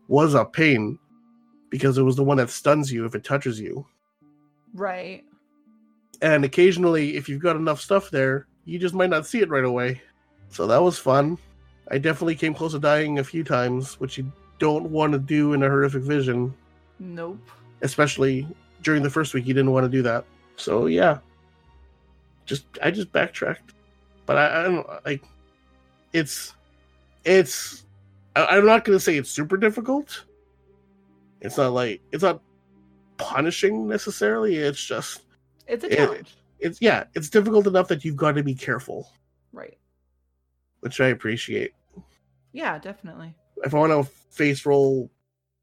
was a pain because it was the one that stuns you if it touches you. Right. and occasionally if you've got enough stuff there you just might not see it right away so that was fun i definitely came close to dying a few times which you don't want to do in a horrific vision Nope. especially during the first week you didn't want to do that so yeah just i just backtracked but i, I don't like it's it's I, i'm not going to say it's super difficult it's not like it's not punishing necessarily it's just It's a It- challenge. it's yeah, it's difficult enough that you've got to be careful, Right. which I appreciate. Yeah, definitely. If I want to face roll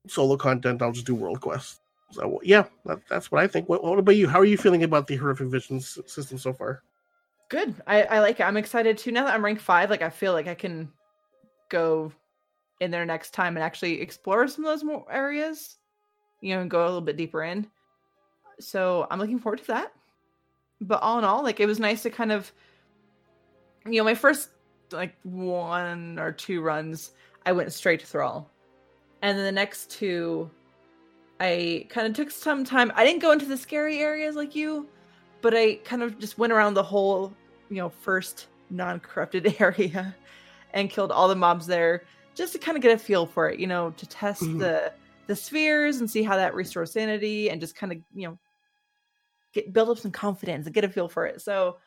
solo content, I'll just do world quest. So yeah, that, that's what I think. What, what about you? How are you feeling about the horrific visions system so far? Good. I, I like it. I'm excited too. Now that I'm rank five, like I feel like I can go in there next time and actually explore some of those more areas, you know, and go a little bit deeper in. So I'm looking forward to that. But all in all, like it was nice to kind of, you know, my first like one or two runs, I went straight to Thrall. And then the next two, I kind of took some time. I didn't go into the scary areas like you, but I kind of just went around the whole, you know, first non-corrupted area and killed all the mobs there just to kind of get a feel for it, you know, to test Mhm. the the spheres and see how that restores sanity and just kind of, you know, get build up some confidence and get a feel for it. So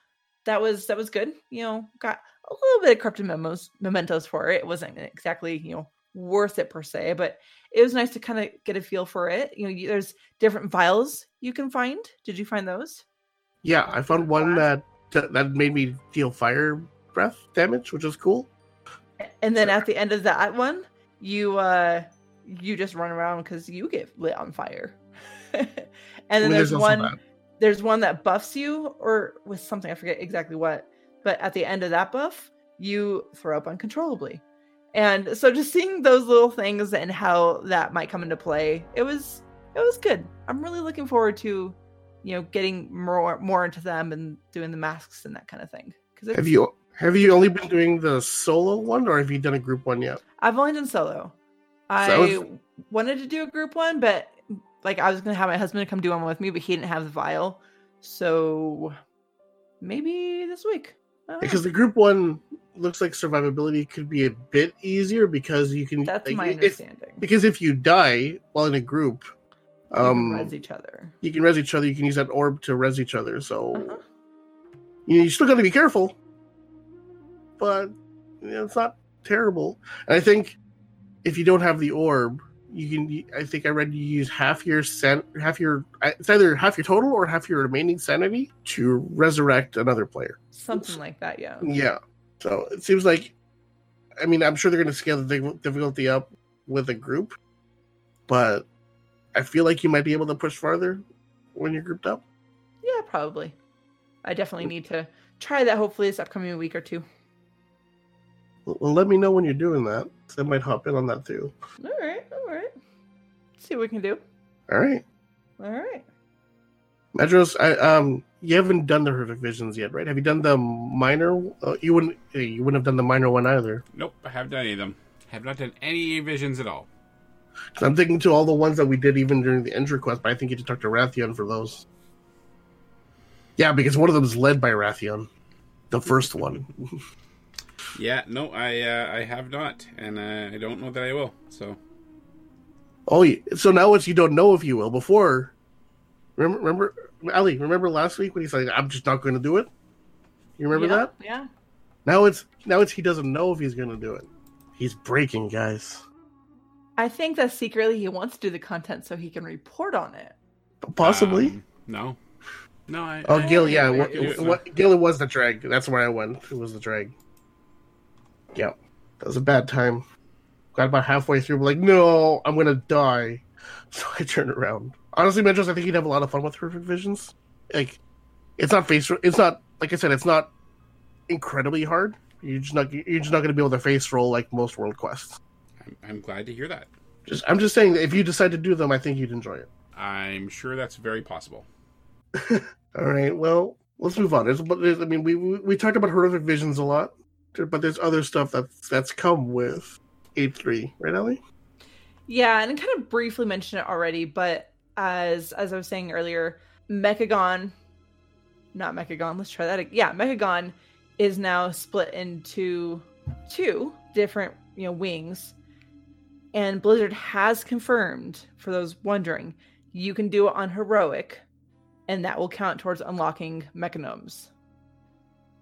that was that was good. You know, got a little bit of corrupted memos mementos for it. It wasn't exactly you know worth it per se, but it was nice to kind of get a feel for it. You know, you, there's different vials you can find. Did you find those? Yeah, I found one that that made me deal fire breath damage, which was cool. And then at the end of that one, you uh you just run around because you get lit on fire. and then I mean, there's also one there's one that buffs you or with something I forget exactly what, but at the end of that buff, you throw up uncontrollably. And so just seeing those little things and how that might come into play, it was it was good. I'm really looking forward to, you know, getting more more into them and doing the masks and that kind of thing. Because Have you have you only been doing the solo one, or have you done a group one yet? I've only done solo. I wanted to do a group one, but like I was gonna have my husband come do one with me, but he didn't have the vial. So maybe this week. Know. Because the group one looks like survivability could be a bit easier because you can. That's like, my if- understanding. because if you die while in a group, You can um, res each other. you can res each other. You can use that orb to res each other. So Uh-huh. you, you still got to be careful, but you know, it's not terrible. And I think if you don't have the orb, you can. I think I read you use half your san, half your. It's either half your total or half your remaining sanity to resurrect another player. Something like that, yeah. Yeah. So it seems like, I mean, I'm sure they're going to scale the difficulty up with a group, but I feel like you might be able to push farther when you're grouped up. Yeah, probably. I definitely need to try that hopefully this upcoming week or two. Well, let me know when you're doing that. I might hop in on that too. All right, all right. See what we can do. All right, All right. Medros. I um, you haven't done the horrific visions yet, right? Have you done the minor? Uh, you wouldn't. You wouldn't have done the minor one either. Nope, I haven't done any of them. Have not done any visions at all. I'm thinking to all the ones that we did even during the entry quest, but I think you should talk to Wrathion for those. Yeah, because one of them is led by Wrathion, the first one. Yeah, no, I uh, I have not, and uh, I don't know that I will. So Oh, so now it's you don't know if you will. Before, remember, remember, Ali, remember last week when he said, "I'm just not going to do it." You remember yeah, that? Yeah. Now it's now it's he doesn't know if he's going to do it. He's breaking, guys. I think that secretly he wants to do the content so he can report on it. Possibly. um, no, no. I, oh, I- Gil, yeah, it what, was, uh, Gil, it was the drag. That's where I went. It was the drag. Yeah, that was a bad time. Got about halfway through, like, no, I'm gonna die. So I turned around. Honestly, Medros, I think you'd have a lot of fun with Perfect Visions. Like, it's not face. It's not like I said. It's not incredibly hard. You're just not. You're just not gonna be able to face roll like most world quests. I'm, I'm glad to hear that. Just, I'm just saying that if you decide to do them, I think you'd enjoy it. I'm sure that's very possible. All right. Well, let's move on. There's, there's, I mean, we, we we talked about horrific visions a lot, but there's other stuff that's that's come with eight three, right, Ellie? Yeah, and I kind of briefly mentioned it already, but as as I was saying earlier, Mechagon, not Mechagon. Let's try that. ag- Yeah, Mechagon is now split into two different you know wings, and Blizzard has confirmed for those wondering, you can do it on heroic, and that will count towards unlocking Mechagnomes.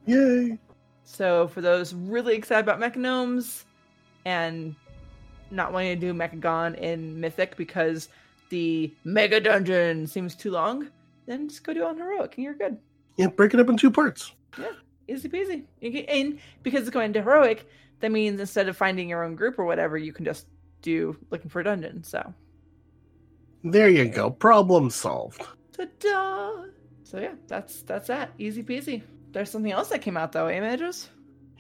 Yay! So for those really excited about Mechagnomes and not wanting to do Mechagon in Mythic because the Mega Dungeon seems too long, then just go do it on Heroic and you're good. Yeah, break it up in two parts. Yeah, easy peasy. You can, and because it's going to Heroic, that means instead of finding your own group or whatever, you can just do looking for a dungeon. So, There you go. Problem solved. ta-da! So yeah, that's that's that. Easy peasy. There's something else that came out though, eh, Medros?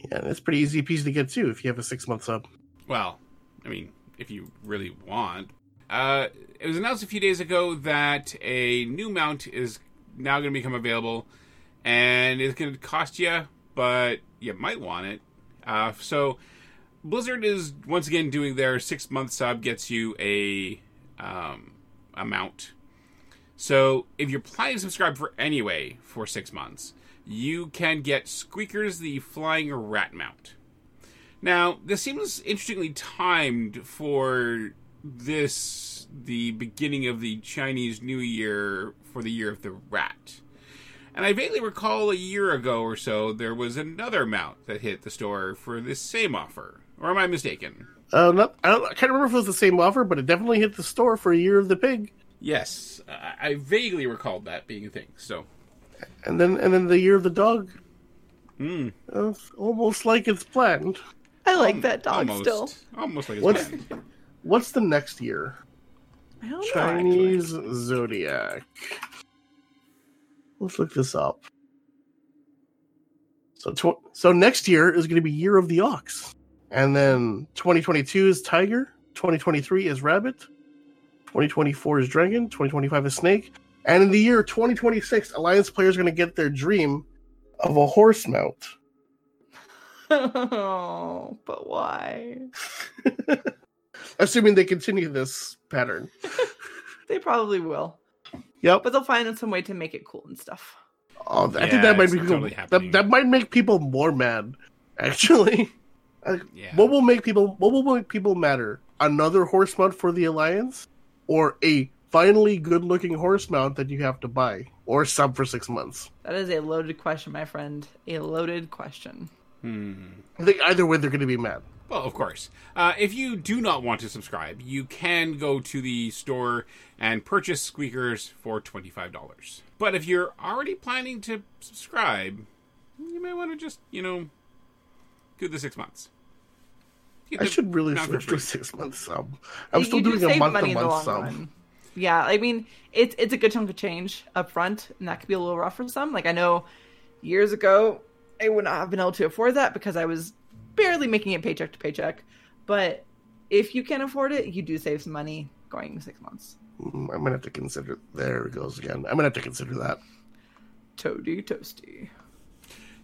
Yeah, and it's pretty easy peasy to get too if you have a six month sub. Well, I mean, if you really want. Uh, it was announced a few days ago that a new mount is now going to become available, and it's going to cost you, but you might want it. Uh, so, Blizzard is once again doing their six month sub gets you a um, a mount. So, if you're planning to subscribe for anyway for six months, you can get Squeakers the Flying Rat mount. Now, this seems interestingly timed for this, the beginning of the Chinese New Year for the Year of the Rat. And I vaguely recall a year ago or so there was another mount that hit the store for this same offer. Or am I mistaken? Uh, not, I, don't, I can't remember if it was the same offer, but it definitely hit the store for a year of the pig, Yes, I, I vaguely recalled that being a thing. So, and then and then the year of the dog. mm, Uh, it's almost like it's planned. I like that dog almost, still. almost like it's What's planned. What's the next year? Don't know. Chinese zodiac. Let's look this up. So, tw- so next year is going to be Year of the Ox, and then 2022 is Tiger, 2023 is Rabbit, 2024 is Dragon, 2025 is Snake, and in the year 2026, Alliance players are going to get their dream of a horse mount. Oh, but why? Assuming they continue this pattern. They probably will, Yep. but they'll find some way to make it cool and stuff. Oh, I Yeah, think that might be totally that, that might make people more mad. Actually, Like, Yeah. what will make people what will make people matter? Another horse mount for the alliance, or a finally good-looking horse mount that you have to buy, or sub for six months? That is a loaded question, my friend. A loaded question. Hmm. I think either way they're going to be mad. Well, of course. Uh, if you do not want to subscribe, you can go to the store and purchase squeakers for $25. But if you're already planning to subscribe, you may want to just, you know, do the six months. Get I should really mount switch to a six-month sub. I'm You- still you do doing a month money to month long sub. run. Yeah, I mean, it's it's a good chunk of change up front, and that could be a little rough for some. Like I know, years ago, I would not have been able to afford that because I was barely making it paycheck to paycheck. But if you can afford it, you do save some money going six months. Mm, I'm gonna have to consider. There it goes again. I'm gonna have to consider that. Toady toasty.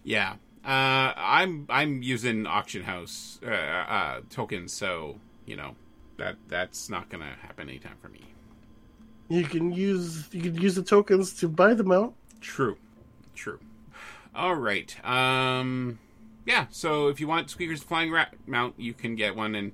Yeah. Uh, I'm I'm using auction house uh, uh, tokens, so you know that that's not gonna happen anytime for me. You can use you can use the tokens to buy them out. True. True. All right. Um yeah, so if you want Squeaker's flying rat mount, you can get one and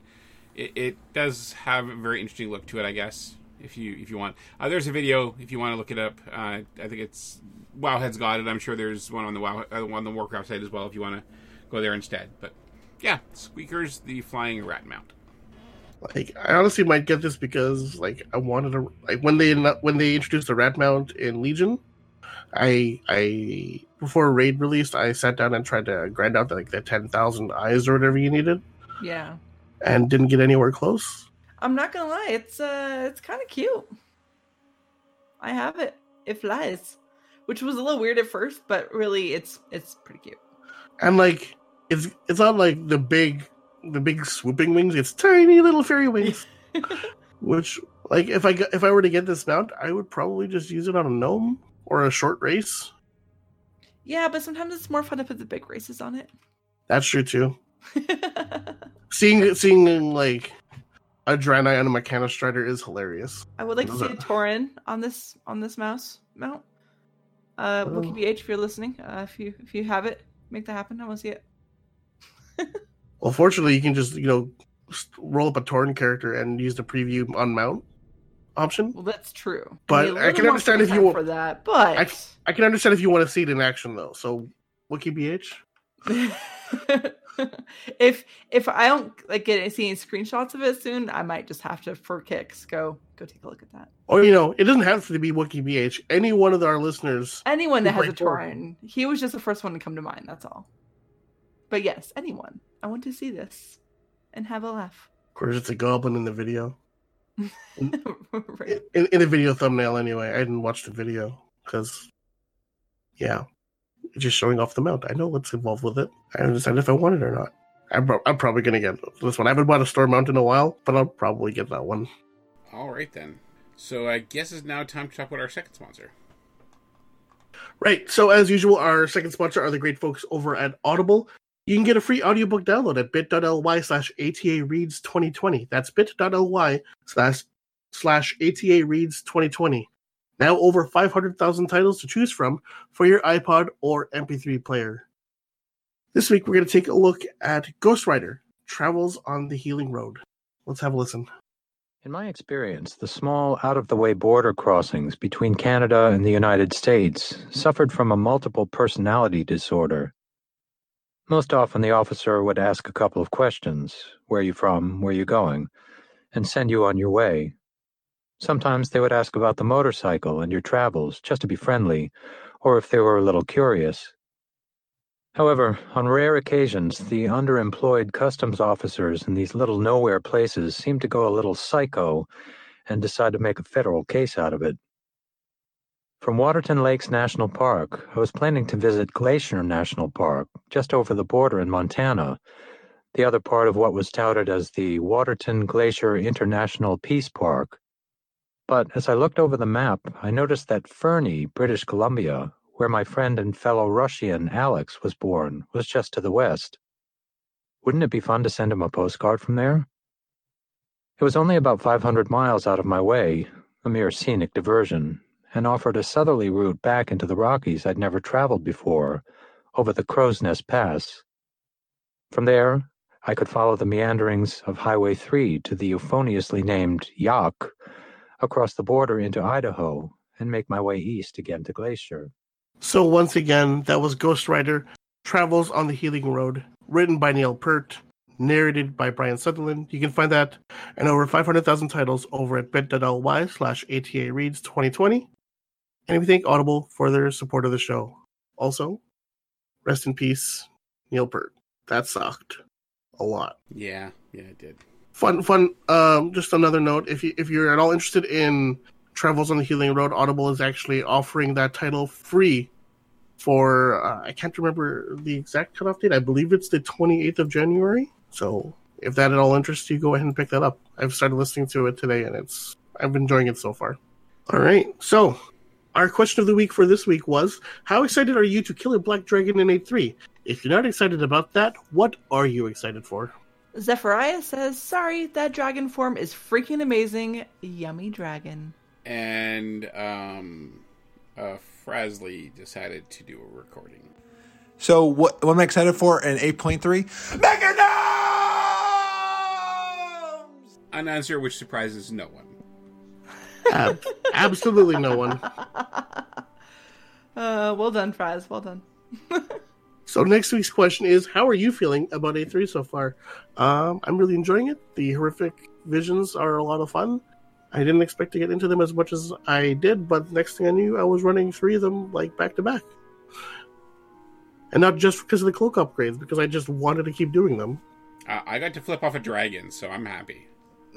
it, it does have a very interesting look to it, I guess. If you if you want. Uh, there's a video if you want to look it up. Uh, I think it's Wowhead's got it. I'm sure there's one on the Wow uh, on the Warcraft site as well if you want to go there instead. But yeah, Squeaker's the flying rat mount. Like I honestly might get this because like I wanted to like when they when they introduced the rat mount in Legion, I I before raid released I sat down and tried to grind out like the ten thousand eyes or whatever you needed Yeah, and didn't get anywhere close. I'm not gonna lie. It's uh, it's kind of cute. I have it. It flies, which was a little weird at first, but really, it's it's pretty cute. And like it's it's not like the big the big swooping wings. It's tiny little fairy wings. Which like if I if I were to get this mount, I would probably just use it on a gnome or a short race. Yeah, but sometimes it's more fun to put the big races on it. That's true too. Seeing seeing like a Draenei and a Mechanostrider is hilarious. I would like to see a Tauren on this on this mouse mount. Uh, Oh. Wookie BH, if you're listening, uh, if you if you have it, make that happen. I want to see it. Well, fortunately, you can just you know roll up a Tauren character and use the preview on mount option. Well, that's true. But need a I can understand if you want- for that, but I can understand if you want to see it in action though. So Wiki BH. if if I don't like get see any screenshots of it soon, I might just have to for kicks go go take a look at that. Or you know, it doesn't have to be Wookie BH. Any one of our listeners. Anyone that has a. Tauren, he was just the first one to come to mind. That's all. But yes, anyone. I want to see this and have a laugh. Of course, it's a goblin in the video. right. In, in the video thumbnail, anyway. I didn't watch the video because, yeah, just showing off the mount. I know what's involved with it. I haven't decided if I want it or not. I'm, pro- I'm probably gonna get this one. I haven't bought a store mount in a while, but I'll probably get that one. All right then. So I guess it's now time to talk about our second sponsor. Right. So as usual, our second sponsor are the great folks over at Audible. You can get a free audiobook download at bit.ly slash ATA Reads 2020. That's bit.ly slash slash ATA Reads 2020. Now over 500,000 titles to choose from for your iPod or MP3 player. This week we're going to take a look at Ghost Rider, Travels on the Healing Road. Let's have a listen. In my experience, the small, out of the way border crossings between Canada and the United States suffered from a multiple personality disorder. Most often, the officer would ask a couple of questions where you from, where you going, and send you on your way. Sometimes they would ask about the motorcycle and your travels, just to be friendly, or if they were a little curious. However, on rare occasions, the underemployed customs officers in these little nowhere places seem to go a little psycho and decide to make a federal case out of it. From Waterton Lakes National Park, I was planning to visit Glacier National Park, just over the border in Montana, the other part of what was touted as the Waterton Glacier International Peace Park. But as I looked over the map, I noticed that Fernie, British Columbia, where my friend and fellow Rushian Alex was born, was just to the west. Wouldn't it be fun to send him a postcard from there? It was only about 500 miles out of my way, a mere scenic diversion, and offered a southerly route back into the Rockies I'd never traveled before, over the Crowsnest Pass. From there, I could follow the meanderings of Highway 3 to the euphoniously named Yahk, across the border into Idaho, and make my way east again to Glacier. So once again, that was Ghost Rider Travels on the Healing Road, written by Neil Peart, narrated by Brian Sutherland. You can find that and over 500,000 titles over at bit.ly slash ATA Reads 2020. And we thank Audible for their support of the show. Also, rest in peace, Neil Peart. That sucked a lot. Yeah, yeah, it did. Fun, fun. Um, just another note: if you if you're at all interested in Travels on the Healing Road, Audible is actually offering that title free for uh, I can't remember the exact cutoff date. I believe it's the 28th of January. So if that at all interests you, go ahead and pick that up. I've started listening to it today, and it's I've been enjoying it so far. All right, so our question of the week for this week was: How excited are you to kill a black dragon in 8.3? If you're not excited about that, what are you excited for? Zephyriah says, "Sorry, that dragon form is freaking amazing. Yummy dragon." And um, uh, Frasley decided to do a recording. So what, what am I excited for in 8.3? Mechagnomes! An answer which surprises no one. Ab- absolutely no one. Uh, well done, Fries. Well done. So next week's question is: How are you feeling about 8.3 so far? Um, I'm really enjoying it. The horrific visions are a lot of fun. I didn't expect to get into them as much as I did, but next thing I knew, I was running three of them like back to back, and not just because of the cloak upgrades, because I just wanted to keep doing them. Uh, I got to flip off a dragon, so I'm happy.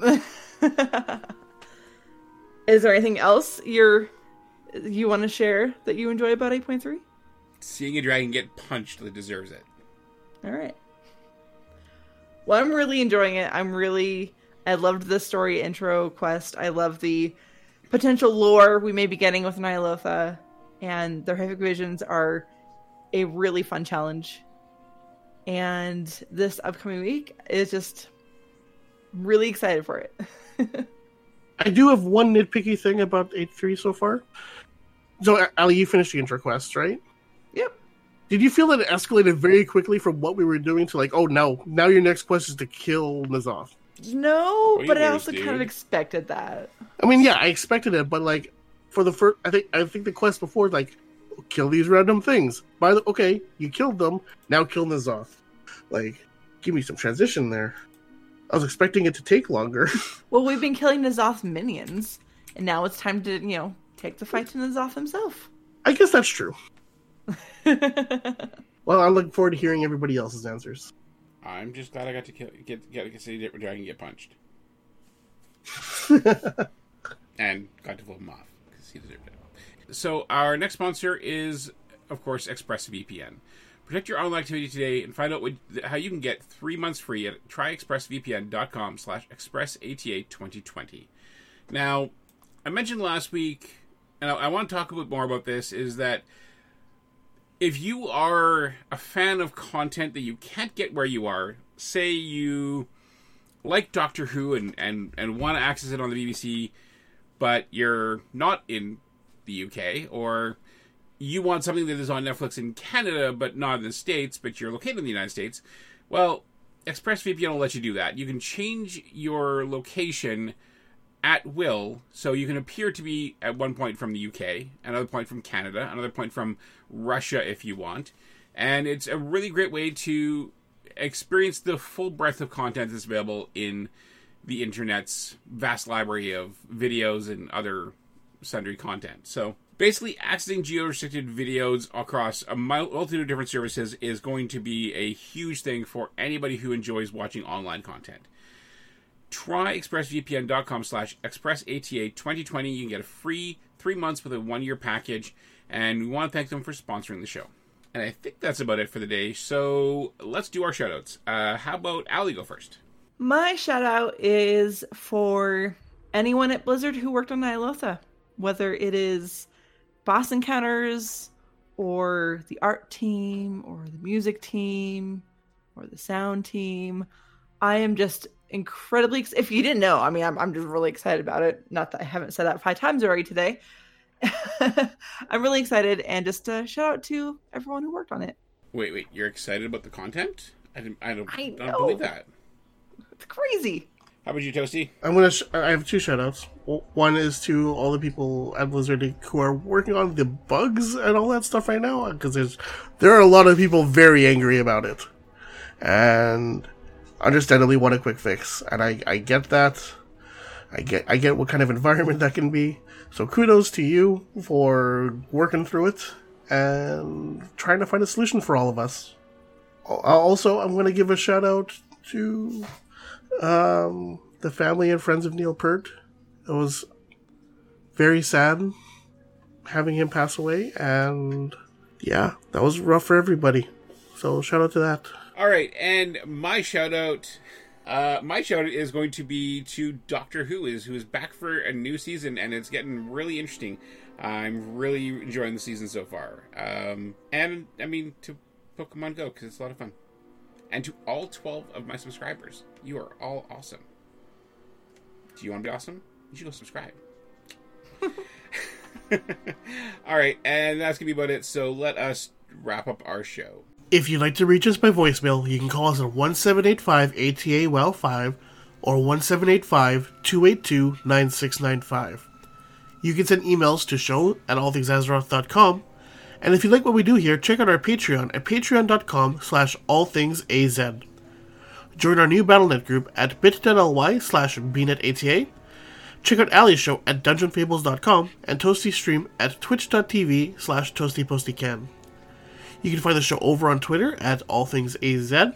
Is there anything else you're you want to share that you enjoy about 8.3? Seeing a dragon get punched that deserves it. All right. Well, I'm really enjoying it. I'm really I loved the story intro quest. I love the potential lore we may be getting with Ny'alotha, and the horrific visions are a really fun challenge. And this upcoming week is just really excited for it. I do have one nitpicky thing about 8.3 so far. So, Ali, you finished the intro quest, right? yep. Did you feel that it escalated very quickly from what we were doing to like, oh no, now your next quest is to kill N'Zoth? No, you but I worse, also kind of expected that. I mean, yeah, I expected it, but like for the first, I think I think the quest before like kill these random things. By the okay, you killed them. Now kill N'Zoth. Like, give me some transition there. I was expecting it to take longer. Well, we've been killing N'Zoth minions, and now it's time to, you know, take the fight to N'Zoth himself. I guess that's true. Well, I'm looking forward to hearing everybody else's answers. I'm just glad I got to kill, get get to see the dragon get punched, and got to flip him off because he deserved it. So our next sponsor is, of course, ExpressVPN. Protect your online activity today and find out what, how you can get three months free at tryexpressvpn.com slash expressata2020. Now, I mentioned last week, and I, I want to talk a bit more about this, is that if you are a fan of content that you can't get where you are, say you like Doctor Who and, and, and want to access it on the BBC, but you're not in the UK, or you want something that is on Netflix in Canada but not in the States, but you're located in the United States, well, ExpressVPN will let you do that. You can change your location at will. So you can appear to be at one point from the UK, another point from Canada, another point from Russia if you want. And it's a really great way to experience the full breadth of content that's available in the internet's vast library of videos and other sundry content. So basically, accessing geo-restricted videos across a multitude of different services is going to be a huge thing for anybody who enjoys watching online content. Try expressvpn.com slash expressata2020. You can get a free three months with a one-year package, and we want to thank them for sponsoring the show. And I think that's about it for the day. So let's do our shoutouts. Uh, how about Ali go first? My shout out is for anyone at Blizzard who worked on Ny'alotha, whether it is boss encounters or the art team or the music team or the sound team. I am just incredibly ex- if you didn't know, I mean I'm I'm just really excited about it. Not that I haven't said that 5 times already today. I'm really excited and just a shout out to everyone who worked on it. Wait, wait, you're excited about the content? I didn't I don't, I don't know. believe that. It's crazy. How about you, Toasty? I'm gonna. Sh- I have two shoutouts. One is to all the people at Blizzard who are working on the bugs and all that stuff right now, because there's there are a lot of people very angry about it, and understandably want a quick fix. And I I get that. I get I get what kind of environment that can be. So kudos to you for working through it and trying to find a solution for all of us. Also, I'm going to give a shout out to um, the family and friends of Neil Peart. It was very sad having him pass away, and yeah, that was rough for everybody. So shout out to that. All right, and my shout out, uh, my shout out is going to be to Doctor Who is who is back for a new season, and it's getting really interesting. I'm really enjoying the season so far, um, and I mean to Pokemon Go because it's a lot of fun, and to all 12 of my subscribers, you are all awesome. Do you want to be awesome? You should go subscribe. all right, and that's gonna be about it. So let us wrap up our show. If you'd like to reach us by voicemail, you can call us at 1785 ATA WOW 5 or 1785 282 9695. You can send emails to show at allthingsazeroth.com. And if you like what we do here, check out our Patreon at patreon.com slash allthingsaz. Join our new Battle.net group at bit.ly slash bnetata. Check out Ali's show at dungeonfables.com and Toasty's stream at twitch.tv slash toastypostycan. You can find the show over on Twitter at allthingsaz.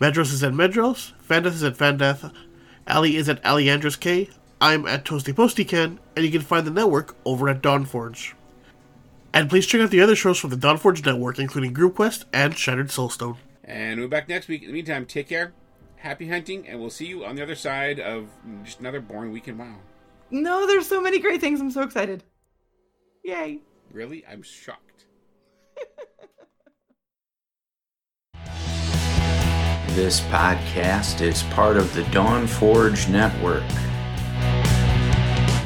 Medros is at Medros. Fandeth is at Fandeth, Ali is at Aliandros K. I'm at Toasty Postycan, and you can find the network over at Dawnforge. And please check out the other shows from the Dawnforge network, including Group Quest and Shattered Soulstone. And we'll be back next week. In the meantime, take care, happy hunting, and we'll see you on the other side of just another boring week in WoW. No, there's so many great things. I'm so excited. Yay. Really? I'm shocked. This podcast is part of the Dawn Forge Network.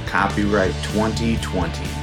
Copyright 2020.